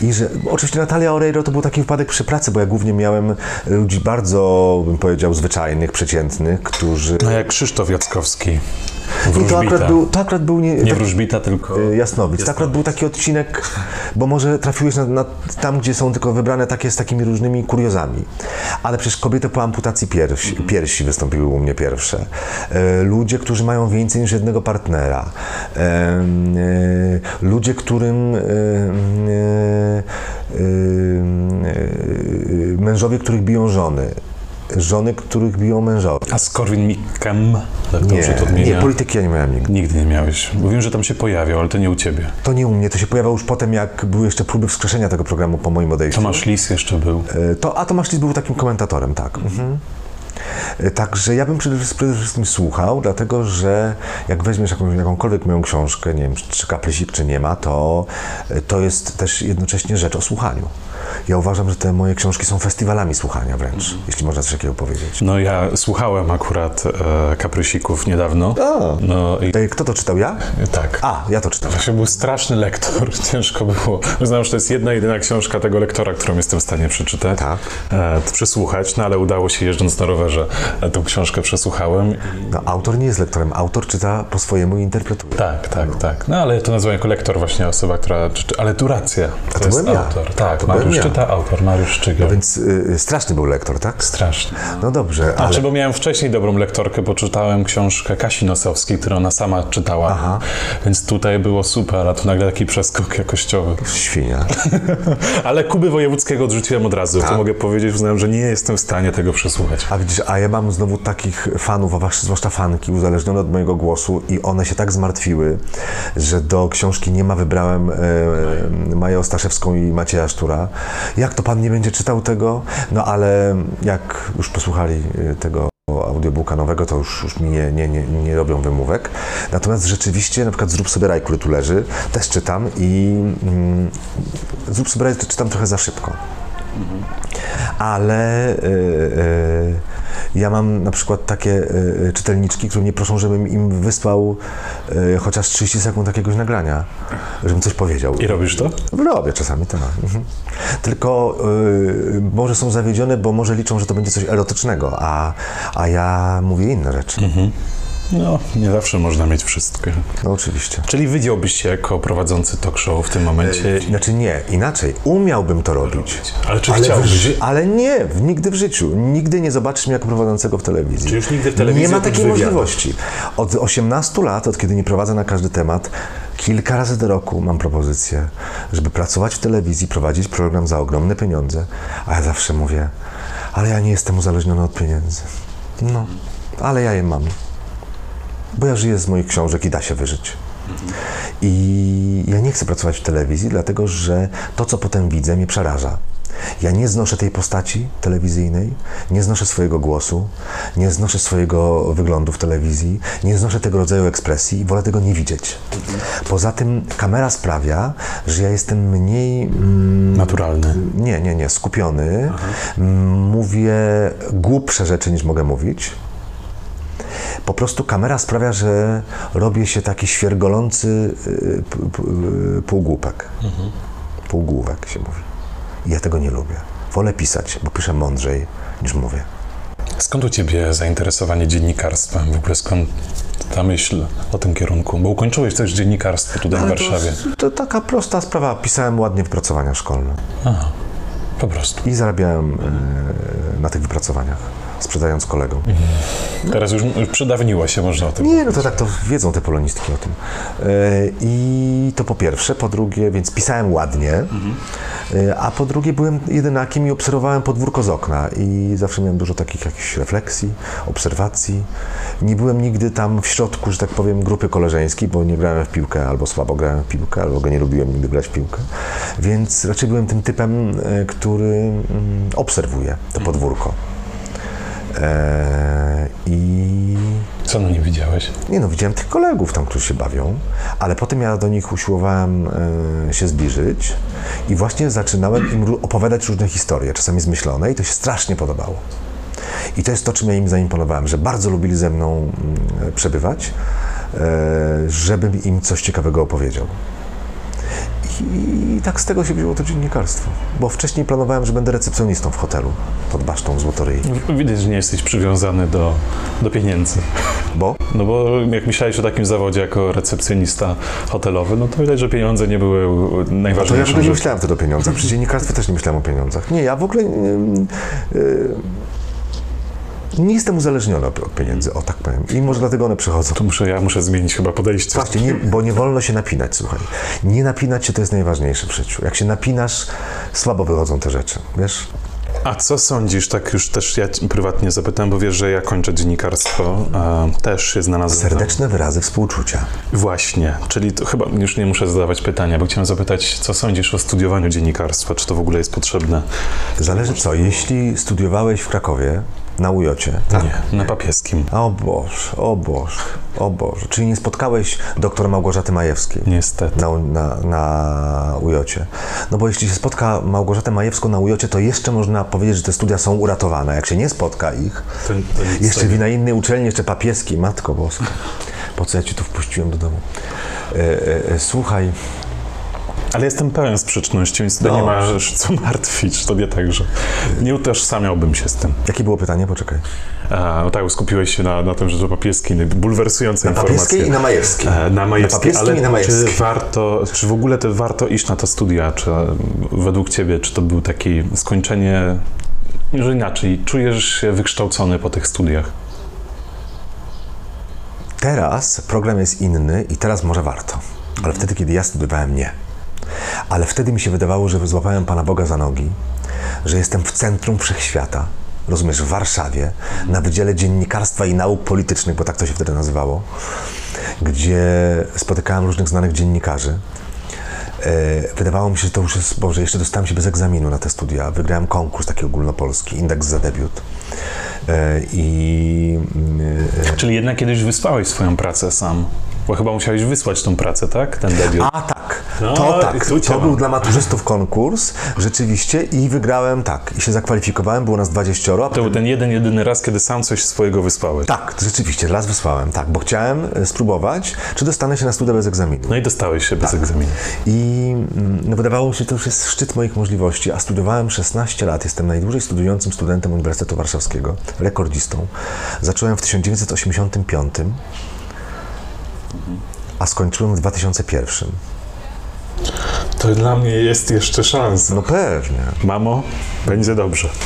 i że oczywiście Natalia Oreiro to był taki wypadek przy pracy, bo ja głównie miałem ludzi bardzo, bym powiedział, zwyczajnych, przeciętnych, którzy... No jak Krzysztof Jackowski. I to Wróżbita. akurat był, to akurat był nie, Nie tak- wróżbita, tylko... Y, Jasnowic. To akurat był taki odcinek, bo może trafiłeś na, na, tam, gdzie są tylko wybrane takie z takimi różnymi kuriozami. Ale przecież kobiety po amputacji piersi, piersi wystąpiły u mnie pierwsze. E, ludzie, którzy mają więcej niż jednego partnera. E, ludzie, którym mężowie, których biją żony. Żony, których biją mężowie. A z Korwin Mikkem, tak dobrze to Nie, odmienia? nie, polityki ja nie miałem nigdy. Nigdy nie miałeś. Bo wiem, że tam się pojawiał, ale to nie u ciebie. To nie u mnie, to się pojawiało już potem, jak były jeszcze próby wskrzeszenia tego programu po moim odejściu. Tomasz Lis jeszcze był. E, To, a Tomasz Lis był takim komentatorem, tak. Mhm. E, Także ja bym przede, przede wszystkim słuchał, dlatego że jak weźmiesz jakąś, jakąkolwiek moją książkę, nie wiem, czy kaplesik, czy nie ma, to, e, to jest też jednocześnie rzecz o słuchaniu. Ja uważam, że te moje książki są festiwalami słuchania wręcz, jeśli można coś takiego powiedzieć. No ja słuchałem akurat e, Kaprysików niedawno. A. No i Kto to czytał? Ja? tak. A, ja to czytałem. Właśnie był straszny lektor, ciężko było. Uznałem, że to jest jedna, jedyna książka tego lektora, którą jestem w stanie przeczytać, Tak. e, przesłuchać, no ale udało się jeżdżąc na rowerze, e, tą książkę przesłuchałem. No, autor nie jest lektorem, autor czyta po swojemu i interpretuje. Tak, tak, tak. No ale to nazywam jako lektor właśnie osoba, która czyta, ale tu racja, to, to jest byłem ja. autor. Tak, To byłem Mariusz czyta, autor, Mariusz Szczygiel. Więc y, straszny był lektor, tak? Strasznie. No dobrze, ale... Znaczy, bo miałem wcześniej dobrą lektorkę, bo czytałem książkę Kasi Nosowskiej, którą ona sama czytała. Aha. Więc tutaj było super, a tu nagle taki przeskok jakościowy. Świnia. Ale Kuby Wojewódzkiego odrzuciłem od razu. Tak. To mogę powiedzieć, uznałem, że nie jestem w stanie tego przesłuchać. A widzisz, a ja mam znowu takich fanów, a wasz- zwłaszcza fanki, uzależnione od mojego głosu i one się tak zmartwiły, że do książki nie ma wybrałem e, Maję Ostaszewską i Macieja Sztura. Jak to pan nie będzie czytał tego? No ale jak już posłuchali e, tego audiobooka nowego, to już, już mi nie, nie, nie, nie robią wymówek. Natomiast rzeczywiście, na przykład Zrób sobie raj, który tu leży, też czytam i mm, Zrób sobie raj to czytam trochę za szybko. Ale y, y, ja mam na przykład takie y, czytelniczki, które mnie proszą, żebym im wysłał chociaż 30 sekund jakiegoś nagrania, żebym coś powiedział. I robisz to? Robię czasami, tak. Mhm. Tylko może są zawiedzione, bo może liczą, że to będzie coś erotycznego, a, a ja mówię inne rzeczy. No, nie zawsze można mieć wszystko. No oczywiście. Czyli wydziałbyś się jako prowadzący talk show w tym momencie. Znaczy nie, inaczej. Umiałbym to robić. Ale czy Ale, w, chciałbyś? ży- ale nie, w, nigdy w życiu. Nigdy nie zobaczysz mnie jako prowadzącego w telewizji. Czy już nigdy w telewizji Nie ma takiej możliwości. Od 18 lat, od kiedy nie prowadzę na każdy temat, kilka razy do roku mam propozycję, żeby pracować w telewizji, prowadzić program za ogromne pieniądze. A ja zawsze mówię, ale ja nie jestem uzależniony od pieniędzy. No, ale ja je mam. Bo ja żyję z moich książek i da się wyżyć. I ja nie chcę pracować w telewizji, dlatego że to, co potem widzę, mnie przeraża. Ja nie znoszę tej postaci telewizyjnej, nie znoszę swojego głosu, nie znoszę swojego wyglądu w telewizji, nie znoszę tego rodzaju ekspresji i wolę tego nie widzieć. Poza tym kamera sprawia, że ja jestem mniej. Mm, Naturalny. nie, nie, nie, skupiony. Mm, Mówię głupsze rzeczy niż mogę mówić. Po prostu kamera sprawia, że robię się taki świergolący y, y, półgłupek. Półgłówek się mówi. I ja tego nie lubię. Wolę pisać, bo piszę mądrzej niż mówię. Skąd u ciebie zainteresowanie dziennikarstwem? W ogóle skąd ta myśl o tym kierunku? Bo ukończyłeś też dziennikarstwo tutaj w Ale to- Warszawie. To, taka prosta sprawa. Pisałem ładnie wypracowania szkolne Aha, po prostu. i zarabiałem y, na tych wypracowaniach, sprzedając kolegom. Teraz już, przydawniło się, można o tym Nie, no to tak to wiedzą te polonistki o tym. E, I to po pierwsze. Po drugie, więc pisałem ładnie. E, A po drugie, byłem jedynakiem i obserwowałem podwórko z okna. I zawsze miałem dużo takich jakichś refleksji, obserwacji. Nie byłem nigdy tam w środku, że tak powiem, grupy koleżeńskiej, bo nie grałem w piłkę, albo słabo grałem w piłkę, albo go nie lubiłem nigdy grać w piłkę. Więc raczej byłem tym typem, e, który mm, obserwuje to podwórko. E, I Co na nim widziałeś? nie no, widziałem tych kolegów tam, którzy się bawią, ale potem ja do nich usiłowałem e, się zbliżyć i właśnie zaczynałem im opowiadać różne historie, czasami zmyślone i to się strasznie podobało. I to jest to, czym ja im zaimponowałem, że bardzo lubili ze mną mm, przebywać, e, żebym im coś ciekawego opowiedział. I tak z tego się wzięło to dziennikarstwo, bo wcześniej planowałem, że będę recepcjonistą w hotelu pod basztą Złotoryi. Widać, że nie jesteś przywiązany do, do pieniędzy. Bo? No bo jak myślałeś o takim zawodzie jako recepcjonista hotelowy, no to widać, że pieniądze nie były To ja w ogóle nie myślałem wtedy o pieniądzach. Przy dziennikarstwie też nie myślałem o pieniądzach. Nie, ja w ogóle nie, nie jestem uzależniony od pieniędzy, o tak powiem. I może dlatego one przychodzą. To muszę, ja muszę zmienić chyba podejście. Właśnie, nie, bo nie wolno się napinać, słuchaj. Nie napinać się to jest najważniejsze w życiu. Jak się napinasz, słabo wychodzą te rzeczy, wiesz? A co sądzisz, tak już też ja prywatnie zapytałem, bo wiesz, że ja kończę dziennikarstwo, a też się znalazłem. Serdeczne wyrazy współczucia. Właśnie, czyli to chyba już nie muszę zadawać pytania, bo chciałem zapytać, co sądzisz o studiowaniu dziennikarstwa? Czy to w ogóle jest potrzebne? Zależy co, jeśli studiowałeś w Krakowie, na Ujocie, tak? Nie, na papieskim. O Boże, o Boże, o Boże. Czyli nie spotkałeś doktor Małgorzaty Majewskiej? Niestety. na, na, na Ujocie. No bo jeśli się spotka Małgorzatę Majewską na Ujocie, to jeszcze można powiedzieć, że te studia są uratowane. Jak się nie spotka ich, To, to jeszcze tego. na innej uczelni, jeszcze papieskiej, Matko Boska. Po co ja Cię tu wpuściłem do domu? E, e, e, słuchaj, Ale jestem pełen sprzeczności, więc tutaj nie Dobrze. masz co martwić, to nie tak, że nie utożsamiałbym się z tym. jakie było pytanie? Poczekaj. A, no tak, skupiłeś się na, na tym, że to papieski, bulwersujące Na informacje. papieskiej i na majewskiej. E, Na majewskiej, papieskim ale i na czy majewskiej. warto, czy w ogóle to warto iść na te studia, czy e, według Ciebie, czy to był takie skończenie, że inaczej, czujesz się wykształcony po tych studiach? Teraz program jest inny i teraz może warto. Ale wtedy, kiedy ja studiowałem, nie. Ale wtedy mi się wydawało, że złapałem Pana Boga za nogi, że jestem w centrum wszechświata. Rozumiesz, w Warszawie, na Wydziale Dziennikarstwa i Nauk Politycznych, bo tak to się wtedy nazywało, gdzie spotykałem różnych znanych dziennikarzy. E, Wydawało mi się, że to już jest, Boże, jeszcze dostałem się bez egzaminu na te studia. Wygrałem konkurs taki ogólnopolski, indeks za debiut. E, I mm, e, Czyli jednak kiedyś wysłałeś swoją pracę sam, bo chyba musiałeś wysłać tą pracę, tak? Ten debiut. A tak, No, to tak. To był dla maturzystów konkurs, rzeczywiście, i wygrałem tak. I się zakwalifikowałem, było nas 20. A To potem, był ten jeden, jedyny raz, kiedy sam coś swojego wysłałeś. tak, rzeczywiście, raz wysłałem, tak, bo chciałem e, spróbować, czy dostanę się na studia bez egzaminu. No i dostałeś się bez egzaminu. I mm, no, wydawało mi się, że to już jest szczyt moich możliwości, a studiowałem 16 lat. Jestem najdłużej studiującym studentem Uniwersytetu Warszawskiego, rekordzistą. Zacząłem w 1985, a skończyłem w 2001. To dla mnie jest jeszcze szansa. No pewnie. Mamo, będzie dobrze.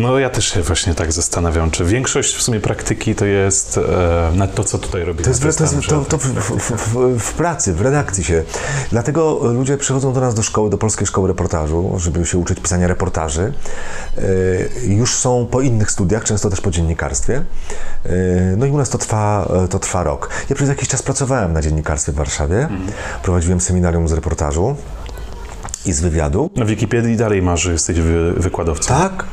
No ja też się właśnie tak zastanawiam, czy większość w sumie praktyki to jest e, na to, co tutaj robimy. To jest, to jest to, to w, w, w, w pracy, w redakcji się. Dlatego ludzie przychodzą do nas do szkoły, do Polskiej Szkoły Reportażu, żeby się uczyć pisania reportaży. E, Już są po innych studiach, często też po dziennikarstwie. E, No i u nas to trwa, e, to trwa rok. Ja przez jakiś czas pracowałem na dziennikarstwie w Warszawie. Prowadziłem seminarium z reportażu. i z wywiadu. Na Wikipedii dalej masz, że jesteś wy, wykładowcą. Tak.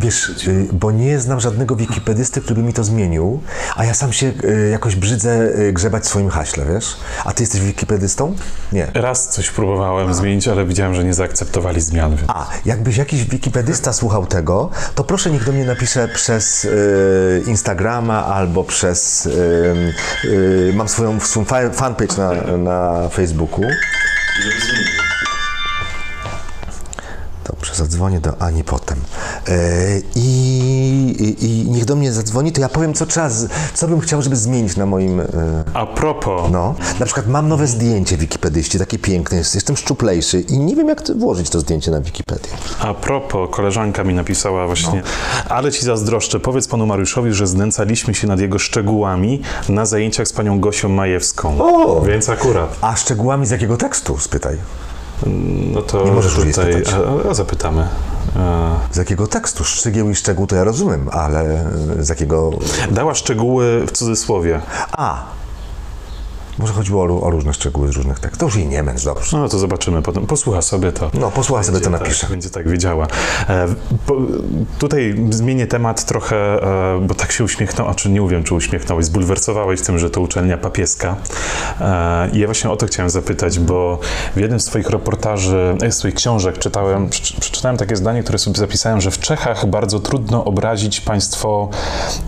Wiesz, y, bo nie znam żadnego wikipedysty, który by mi to zmienił, a ja sam się y, jakoś brzydzę y, grzebać w swoim haśle, wiesz? A ty jesteś wikipedystą? Nie. Raz coś próbowałem zmienić, ale widziałem, że nie zaakceptowali zmian. więc- A, jakbyś jakiś wikipedysta słuchał tego, to proszę niech do mnie napisze przez y, Instagrama albo przez... Y, y, mam swoją, swój fa- fanpage na, na Facebooku. Dobrze, zadzwonię do Ani potem. Y, i, i, I niech do mnie zadzwoni, to ja powiem, co trzeba, co bym chciał, żeby zmienić na moim... Y, A propos, no, na przykład mam nowe zdjęcie wikipedyści, takie piękne, jest, jestem szczuplejszy i nie wiem, jak włożyć to zdjęcie na Wikipedię. a propos, koleżanka mi napisała właśnie, No. ale ci zazdroszczę, powiedz panu Mariuszowi, że znęcaliśmy się nad jego szczegółami na zajęciach z panią Gosią Majewską. O! Więc akurat. A szczegółami z jakiego tekstu? Spytaj. No to Nie możesz już tutaj spytać. a, a zapytamy. Z jakiego tekstu? Szczegieł i szczegół to ja rozumiem, ale z jakiego... Dała szczegóły w cudzysłowie. A! Może chodziło o, o różne szczegóły z różnych tekstów. To już jej nie męcz, dobrze. No to zobaczymy potem. Posłucha sobie to. No, posłucha sobie, to napisze. Tak, będzie tak wiedziała. E, po, tutaj zmienię temat trochę, e, bo tak się uśmiechnął, a czy nie wiem, czy uśmiechnąłeś, zbulwersowałeś tym, że to uczelnia papieska. E, I ja właśnie o to chciałem zapytać, bo w jednym z twoich reportaży, e, z twoich książek czytałem, przeczy- przeczytałem takie zdanie, które sobie zapisałem, że w Czechach bardzo trudno obrazić państwo,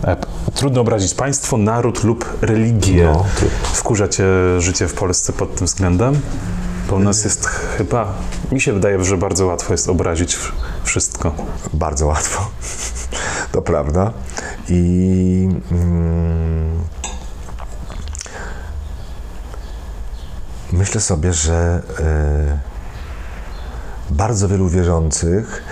e, trudno obrazić państwo, naród lub religię. No, Wkurza cię życie w Polsce pod tym względem? Bo u nas jest chyba, mi się wydaje, że bardzo łatwo jest obrazić wszystko. Bardzo łatwo. To prawda. I... Mm, myślę sobie, że... y, bardzo wielu wierzących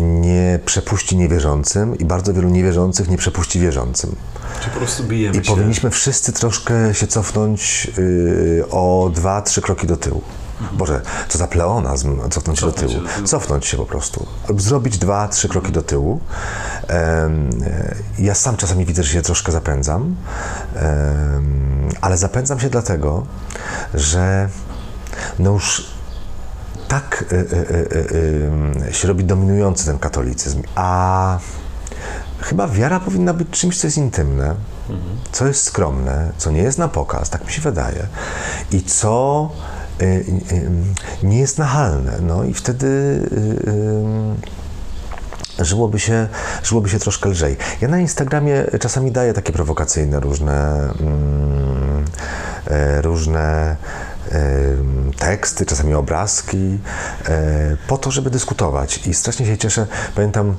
nie przepuści niewierzącym i bardzo wielu niewierzących nie przepuści wierzącym. Czy po prostu bijemy I powinniśmy wszyscy troszkę się cofnąć yy, o dwa, trzy kroki do tyłu. Boże, co za pleonazm, cofnąć się do tyłu. się do tyłu. Cofnąć się po prostu. Zrobić dwa, trzy kroki do tyłu. E, ja sam czasami widzę, że się troszkę zapędzam, em, ale zapędzam się dlatego, że no już tak y, y, y, się robi dominujący ten katolicyzm, a chyba wiara powinna być czymś, co jest intymne, co jest skromne, co nie jest na pokaz, tak mi się wydaje, i co y, y, y, nie jest nachalne. No i wtedy żyłoby się, żyłoby się troszkę lżej. Ja na Instagramie czasami daję takie prowokacyjne różne, mm, różne teksty, czasami obrazki, e, po to, żeby dyskutować. I strasznie się cieszę. Pamiętam e,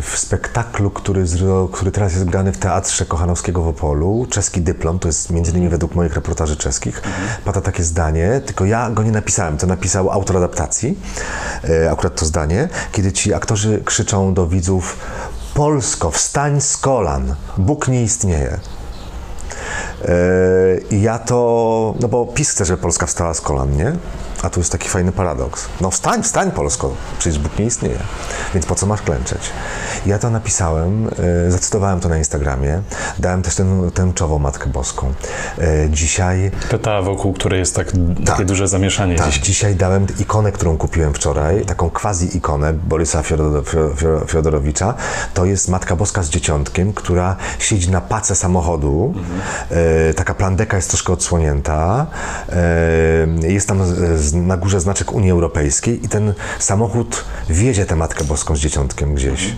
w spektaklu, który, który teraz jest grany w Teatrze Kochanowskiego w Opolu, czeski dyplom, to jest między innymi według moich reportaży czeskich, pada takie zdanie, tylko ja go nie napisałem, to napisał autor adaptacji, e, akurat to zdanie, kiedy ci aktorzy krzyczą do widzów Polsko, wstań z kolan, Bóg nie istnieje. E, I ja to, no bo PiS chce, żeby Polska wstała z kolan, nie? A tu jest taki fajny paradoks. No wstań, wstań Polsko, przecież Bóg nie istnieje, więc po co masz klęczeć? Ja to napisałem, e, zacytowałem to na Instagramie, dałem też tę tęczową Matkę Boską. E, Dzisiaj Pyta, wokół której jest tak, takie duże zamieszanie tak, dziś. dzisiaj dałem ikonę, którą kupiłem wczoraj, taką quasi-ikonę Borysa Fiodor, Fiodor, Fiodorowicza. To jest Matka Boska z dzieciątkiem, która siedzi na pace samochodu. E, taka plandeka jest troszkę odsłonięta. Jest tam z, na górze znaczek Unii Europejskiej i ten samochód wiezie tę Matkę Boską z dzieciątkiem gdzieś.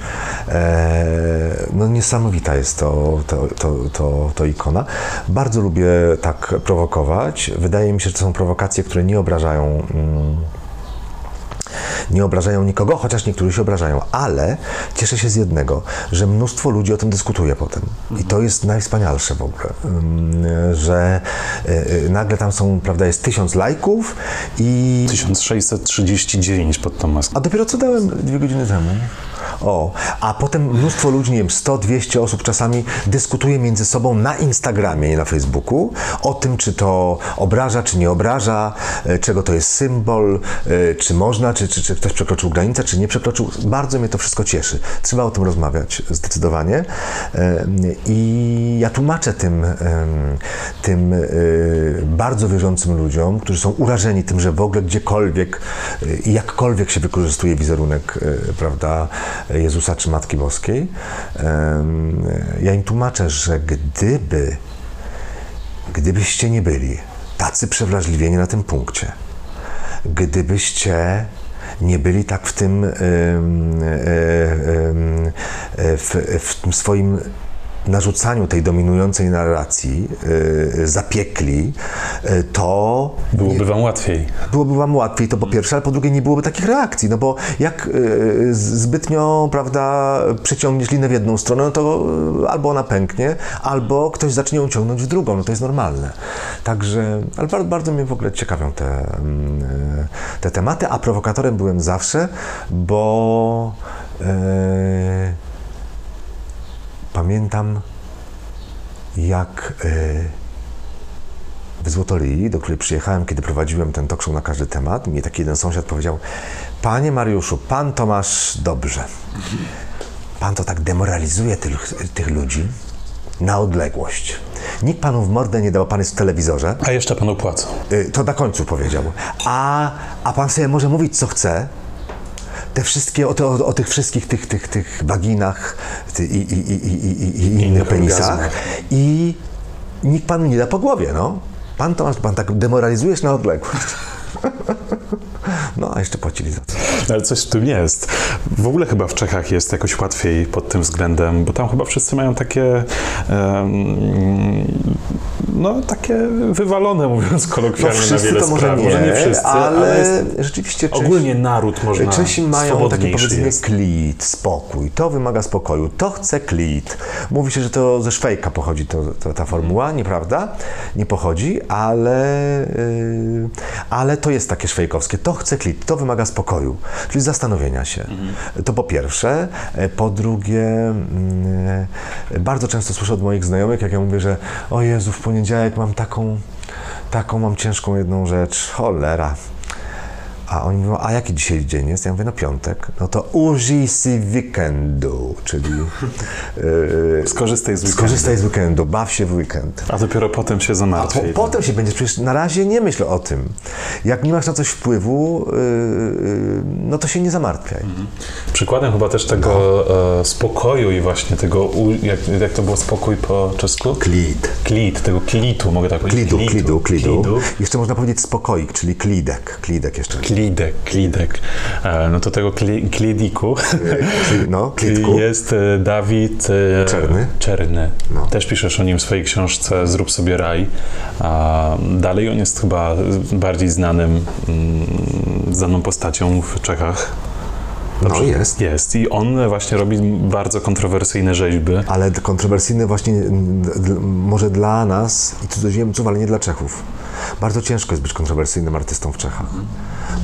E, no niesamowita jest to, to, to, to, to ikona. Bardzo lubię tak prowokować. Wydaje mi się, że to są prowokacje, które nie obrażają. Nie obrażają nikogo, chociaż niektórzy się obrażają, ale cieszę się z jednego, że mnóstwo ludzi o tym dyskutuje potem. I to jest najwspanialsze w ogóle, że y, y, nagle tam są, prawda, jest tysiąc lajków i 1639 pod tą maską. a dopiero co dałem dwie godziny temu. O, a potem mnóstwo ludzi, nie wiem, 100, 200 osób czasami dyskutuje między sobą na Instagramie, nie na Facebooku, o tym, czy to obraża, czy nie obraża, e, czego to jest symbol, e, czy można, czy, czy, czy ktoś przekroczył granicę, czy nie przekroczył. Bardzo mnie to wszystko cieszy. Trzeba o tym rozmawiać zdecydowanie. E, I ja tłumaczę tym, tym bardzo wierzącym ludziom, którzy są urażeni tym, że w ogóle gdziekolwiek i jakkolwiek się wykorzystuje wizerunek, prawda, Jezusa czy Matki Boskiej, ja im tłumaczę, że gdyby, gdybyście nie byli tacy przewrażliwieni na tym punkcie, gdybyście nie byli tak w tym, w, w tym swoim narzucaniu tej dominującej narracji e, zapiekli, e, to Byłoby wam łatwiej. byłoby wam łatwiej, to po pierwsze, ale po drugie nie byłoby takich reakcji, no bo jak y, zbytnio, prawda, przyciągniesz linę w jedną stronę, no to y, albo ona pęknie, albo ktoś zacznie ją ciągnąć w drugą, no to jest normalne. Także, ale bardzo, bardzo mnie w ogóle ciekawią te, mm, y, te tematy, a prowokatorem byłem zawsze, bo y, pamiętam jak y, w Złotolii, do której przyjechałem, kiedy prowadziłem ten talk show na każdy temat, mi taki jeden sąsiad powiedział: Panie Mariuszu, pan to masz dobrze. Pan to tak demoralizuje tych, tych ludzi na odległość. Nikt panu w mordę nie dał, pan jest w telewizorze. A jeszcze panu płacą. Y, To na końcu powiedział. A, a pan sobie może mówić, co chce. Te wszystkie, o, te, o, o tych wszystkich tych, tych, tych waginach ty, i, i, i, i, innych penisach. I nikt panu nie da po głowie, no. Pan to masz, pan tak demoralizujesz na odległość. No, a jeszcze płacili za to. Ale coś w tym jest. W ogóle chyba w Czechach jest jakoś łatwiej pod tym względem, bo tam chyba wszyscy mają takie no takie wywalone, mówiąc No kolokwialnie na wszyscy wiele to może spraw. nie, może nie wszyscy, ale, ale, rzeczywiście Czesi, ogólnie naród można Czesi mają takie powiedzenie jest. klit, spokój, to wymaga spokoju, to chce klit. Mówi się, że to ze Szwejka pochodzi to, to, ta formuła, nieprawda? Nie pochodzi, ale, yy, ale to jest takie szwejkowskie, to chce klit, to wymaga spokoju, czyli zastanowienia się. To po pierwsze. E, Po drugie, mm, e, bardzo często słyszę od moich znajomych, jak ja mówię, że o Jezu, w poniedziałek mam taką, taką mam ciężką jedną rzecz, cholera. A oni mówią, a jaki dzisiaj dzień jest? Ja mówię, no piątek. No to użyj si weekendu, czyli yy, Skorzystaj z weekendu. skorzystaj z weekendu, baw się w weekend. A dopiero potem się A po, zamartwi. potem się będziesz, przecież na razie nie myśl o tym. Jak nie masz na coś wpływu, yy, no to się nie zamartwiaj. Przykładem chyba też tego e, spokoju i właśnie tego, u, jak, jak to było spokój po czesku? Klit. Klit, tego klitu, mogę tak powiedzieć? Klidu, klidu, klidu. Jeszcze można powiedzieć spokoik, czyli klidek. Klidek jeszcze. Klidek, klidek. E, no to tego kli, klidiku Kli- No, jest e, Dawid e, Czerny. Czerny. No. Też piszesz o nim w swojej książce Zrób sobie raj. Dalej on jest chyba bardziej znanym, mm, znaną postacią w Czechach. No jest. Jest i on właśnie robi bardzo kontrowersyjne rzeźby. Ale kontrowersyjny właśnie może dla nas i cudzoziemców, ale nie dla Czechów. Bardzo ciężko jest być kontrowersyjnym artystą w Czechach.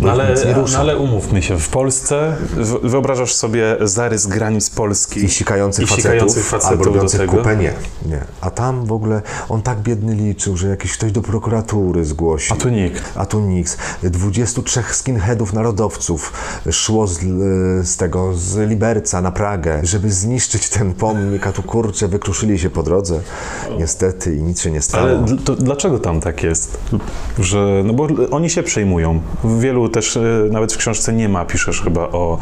No ale, no ale umówmy się, w Polsce wyobrażasz sobie zarys granic Polski I sikających i facetów, sikających facetów albo robiących kupę, nie, nie. A tam w ogóle on tak biedny liczył, że jakiś ktoś do prokuratury zgłosi. A tu nikt. A tu nikt. 23 skinheadów narodowców szło z, z tego, z Liberca na Pragę, żeby zniszczyć ten pomnik, a tu kurczę, wykruszyli się po drodze. Niestety i nic się nie stało. Ale to dlaczego tam tak jest? Że, no bo oni się przejmują. W wielu też, e, nawet w książce nie ma, piszesz chyba o,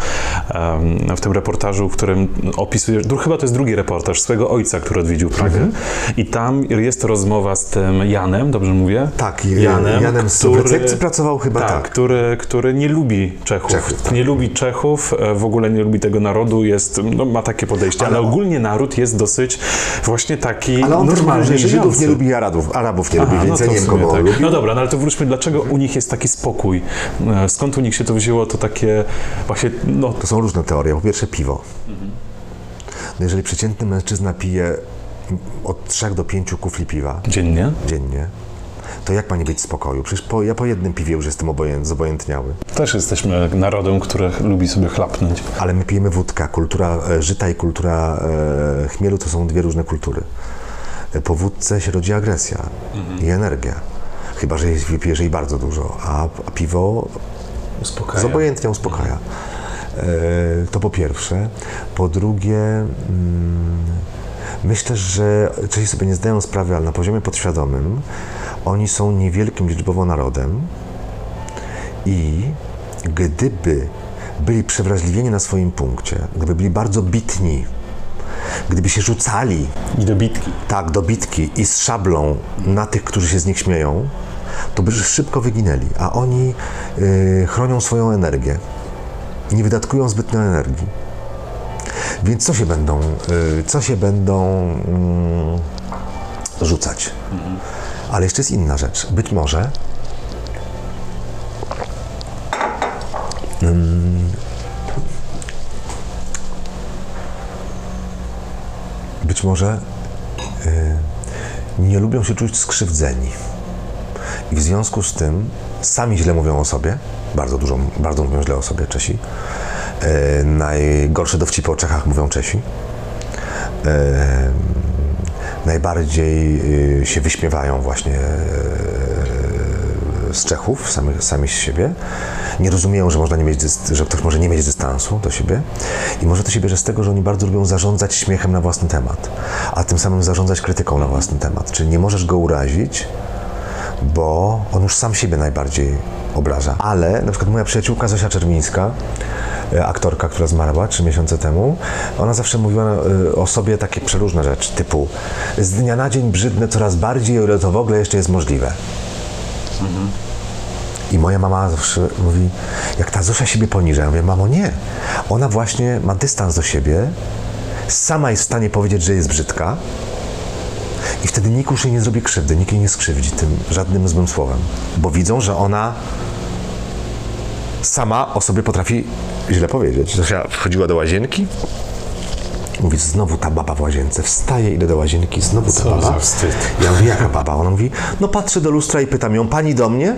w tym reportażu, w którym opisujesz, chyba to jest drugi reportaż, swojego ojca, który odwiedził Pragę. Mhm. I tam jest rozmowa z tym Janem, dobrze mówię? Tak, Janem, Janem z w recepcji pracował chyba tak, tak. Który, który nie lubi Czechów. Czechów, tak. Nie lubi Czechów, e, w ogóle nie lubi tego narodu, jest, no, ma takie podejście, ale, Ale ogólnie naród jest dosyć właśnie taki Ale on że Żydów nie lubi Arabów, Arabów nie lubi, Aha, więc ja to nie wiem, kogo tak. Lubił. No dobra, no ale to wróćmy, dlaczego u nich jest taki spokój? E, Skąd u nich się to wzięło, to takie właśnie, no, To są różne teorie. Po pierwsze piwo. No jeżeli przeciętny mężczyzna pije od 3 do 5 kufli piwa dziennie? dziennie, to jak ma nie być spokoju? Przecież po, ja po jednym piwie już jestem obojęt, zobojętniały. Też jesteśmy narodem, który lubi sobie chlapnąć. Ale my pijemy wódkę. Kultura e, żyta i kultura e, chmielu to są dwie różne kultury. E, Po wódce się rodzi agresja i energia. Chyba, że jest- wypijesz jej bardzo dużo, a, a piwo Uspokaja. zobojętnie uspokaja. E, To po pierwsze. Po drugie, mm, myślę, że Czesi sobie nie zdają sprawy, ale na poziomie podświadomym oni są niewielkim liczbowo narodem i gdyby byli przewrażliwieni na swoim punkcie, gdyby byli bardzo bitni, gdyby się rzucali I do bitki. tak, do bitki i z szablą na tych, którzy się z nich śmieją, to by szybko wyginęli, a oni y, chronią swoją energię. Nie wydatkują zbytnio energii. Więc co się będą, y, co się będą mm, rzucać? Ale jeszcze jest inna rzecz. Być może być może y, nie lubią się czuć skrzywdzeni. I w związku z tym sami źle mówią o sobie, bardzo dużo, bardzo mówią źle o sobie Czesi. Y, najgorsze dowcipy o Czechach mówią Czesi. Y, najbardziej y, się wyśmiewają właśnie y, z Czechów, sami, sami z siebie. Nie rozumieją, że, można nie mieć, że ktoś może nie mieć dystansu do siebie. I może to się bierze z tego, że oni bardzo lubią zarządzać śmiechem na własny temat, a tym samym zarządzać krytyką na własny temat. Czyli nie możesz go urazić, bo on już sam siebie najbardziej obraża. Ale na przykład moja przyjaciółka Zosia Czerwińska, e, aktorka, która zmarła trzy miesiące temu, ona zawsze mówiła e, o sobie takie przeróżne rzeczy, typu z dnia na dzień brzydnę coraz bardziej, o ile to w ogóle jeszcze jest możliwe. I moja mama zawsze mówi, jak ta Zosia siebie poniża. Ja mówię, mamo, nie. Ona właśnie ma dystans do siebie, sama jest w stanie powiedzieć, że jest brzydka i wtedy nikt już jej nie zrobi krzywdy, nikt jej nie skrzywdzi tym żadnym złym słowem, bo widzą, że ona sama o sobie potrafi źle powiedzieć. Zosia wchodziła do łazienki, mówi, znowu ta baba w łazience, wstaje, idę do łazienki, znowu ta Co baba. za wstyd. Ja mówię, jaka baba? Ona mówi, no patrzę do lustra i pytam ją, pani do mnie?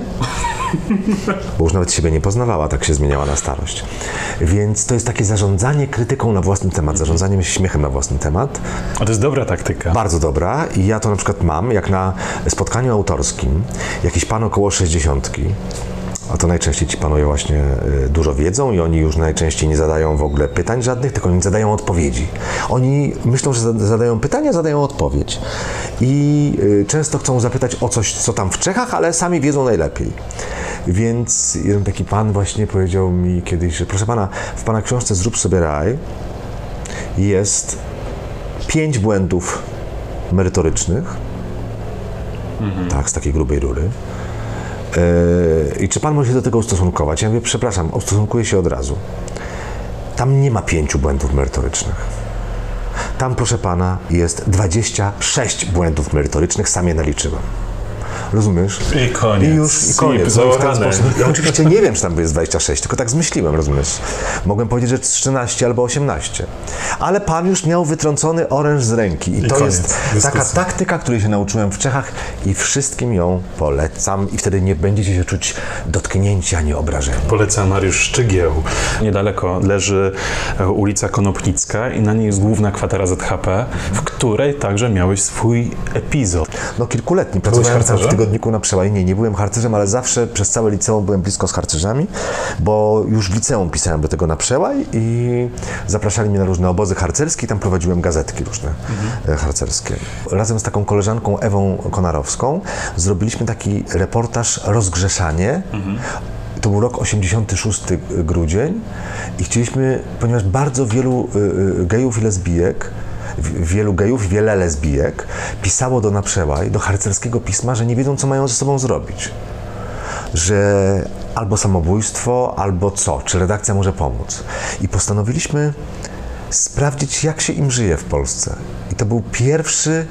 Bo już nawet siebie nie poznawała, tak się zmieniała na starość. Więc to jest takie zarządzanie krytyką na własny temat, zarządzaniem śmiechem na własny temat. A to jest dobra taktyka. Bardzo dobra i ja to na przykład mam, jak na spotkaniu autorskim jakiś pan około 60, a to najczęściej ci panowie właśnie y, dużo wiedzą i oni już najczęściej nie zadają w ogóle pytań żadnych, tylko oni zadają odpowiedzi. Oni myślą, że zada- zadają pytania, zadają odpowiedź. I y, często chcą zapytać o coś, co tam w Czechach, ale sami wiedzą najlepiej. Więc jeden taki pan właśnie powiedział mi kiedyś, że proszę pana, w pana książce Zrób sobie raj jest pięć błędów merytorycznych, tak, z takiej grubej rury. Yy, I czy pan może się do tego ustosunkować? Ja mówię, przepraszam, ustosunkuję się od razu. Tam nie ma pięciu błędów merytorycznych. Tam, proszę pana, jest 26 błędów merytorycznych, sam je naliczyłem. Rozumiesz? I koniec. I już, i koniec. No i w ten sposób. Ja oczywiście nie wiem, czy tam jest 26, tylko tak zmyśliłem, rozumiesz? Mogłem powiedzieć, że 13 albo 18. Ale pan już miał wytrącony oręż z ręki. I, to koniec jest dyskusji. taka taktyka, której się nauczyłem w Czechach i wszystkim ją polecam i wtedy nie będziecie się czuć dotknięci ani obrażeni. Poleca Mariusz Szczygieł. Niedaleko leży e, ulica Konopnicka i na niej jest główna kwatera ZHP, w której także miałeś swój epizod. No kilkuletni. Pracowałem tam w? Tygodniku na przełaj. Nie, nie byłem harcerzem, ale zawsze przez całe liceum byłem blisko z harcerzami, bo już w liceum pisałem do tego na przełaj i zapraszali mnie na różne obozy harcerskie i tam prowadziłem gazetki różne e, harcerskie. Razem z taką koleżanką Ewą Konarowską zrobiliśmy taki reportaż Rozgrzeszanie. To był rok 86 grudzień i chcieliśmy, ponieważ bardzo wielu y, y, gejów i lesbijek wielu gejów, wiele lesbijek pisało do Naprzełaj, do harcerskiego pisma, że nie wiedzą, co mają ze sobą zrobić. Że albo samobójstwo, albo co, czy redakcja może pomóc. I postanowiliśmy sprawdzić, jak się im żyje w Polsce. I to był pierwszy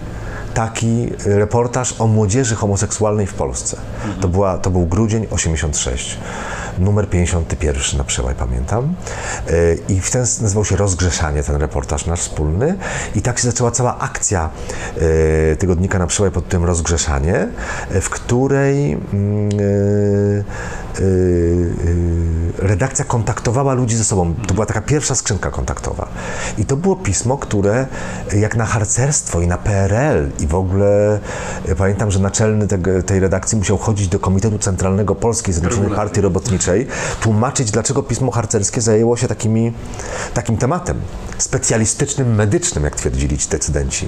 taki reportaż o młodzieży homoseksualnej w Polsce. To, była, to był grudzień 86. numer 51 na przełaj, pamiętam. Y, I w ten nazywał się Rozgrzeszanie, ten reportaż nasz wspólny. I tak się zaczęła cała akcja y, tygodnika na przełaj pod tym Rozgrzeszanie, y, w której mm, redakcja kontaktowała ludzi ze sobą. To była taka pierwsza skrzynka kontaktowa. I to było pismo, które jak na harcerstwo i na PRL i w ogóle pamiętam, że naczelny tej redakcji musiał chodzić do Komitetu Centralnego Polskiej Zjednoczonej Partii Robotniczej, tłumaczyć, dlaczego pismo harcerskie zajęło się takimi, takim tematem specjalistycznym, medycznym, jak twierdzili ci decydenci.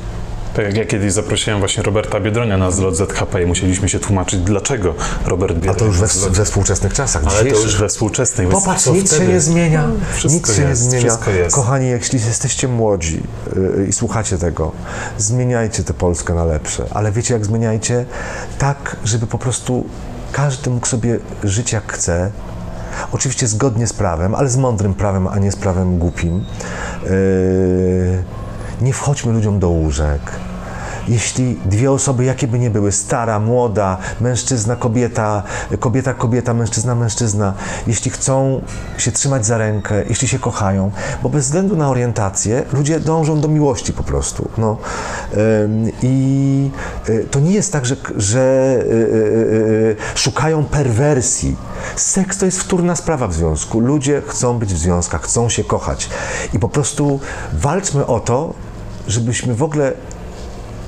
Tak jak ja kiedyś zaprosiłem właśnie Roberta Biedronia na zlot ZHP i musieliśmy się tłumaczyć, dlaczego Robert Biedroń... A to już we, we współczesnych czasach. Ale to już we współczesnej. więc Popatrz, nic się wtedy? nie zmienia. Wszystko nic się jest, nie zmienia. Kochani, jeśli jesteście młodzi yy, i słuchacie tego, zmieniajcie tę Polskę na lepsze. Ale wiecie, jak zmieniajcie? Tak, żeby po prostu każdy mógł sobie żyć jak chce. Oczywiście zgodnie z prawem, ale z mądrym prawem, a nie z prawem głupim. Yy, nie wchodźmy ludziom do łóżek. Jeśli dwie osoby, jakie by nie były, stara, młoda, mężczyzna, kobieta, kobieta, kobieta, mężczyzna, mężczyzna, jeśli chcą się trzymać za rękę, jeśli się kochają, bo bez względu na orientację ludzie dążą do miłości po prostu. No. I y, to nie jest tak, że, że y, y, szukają perwersji. Seks to jest wtórna sprawa w związku. Ludzie chcą być w związkach, chcą się kochać. I po prostu walczmy o to, żebyśmy w ogóle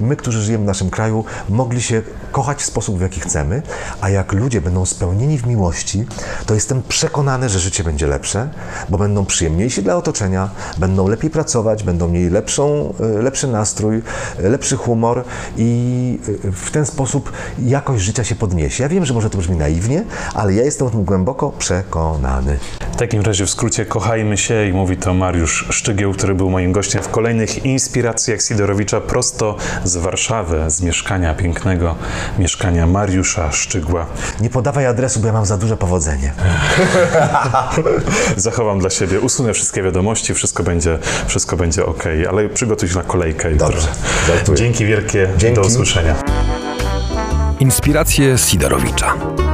my, którzy żyjemy w naszym kraju, mogli się kochać w sposób, w jaki chcemy, a jak ludzie będą spełnieni w miłości, to jestem przekonany, że życie będzie lepsze, bo będą przyjemniejsi dla otoczenia, będą lepiej pracować, będą mieli lepszą, e, lepszy nastrój, e, lepszy humor i e, w ten sposób jakość życia się podniesie. Ja wiem, że może to brzmi naiwnie, ale ja jestem o tym głęboko przekonany. W takim razie w skrócie kochajmy się i mówi to Mariusz Szczygieł, który był moim gościem w kolejnych inspiracjach Sidorowicza prosto z Warszawy, z mieszkania pięknego, mieszkania Mariusza Szczygła. Nie podawaj adresu, bo ja mam za duże powodzenie. Zachowam dla siebie, usunę wszystkie wiadomości, wszystko będzie, wszystko będzie ok, ale przygotuj się na kolejkę. Dobrze. Dzięki wielkie, Dzięki. do usłyszenia. Inspiracje Sidorowicza.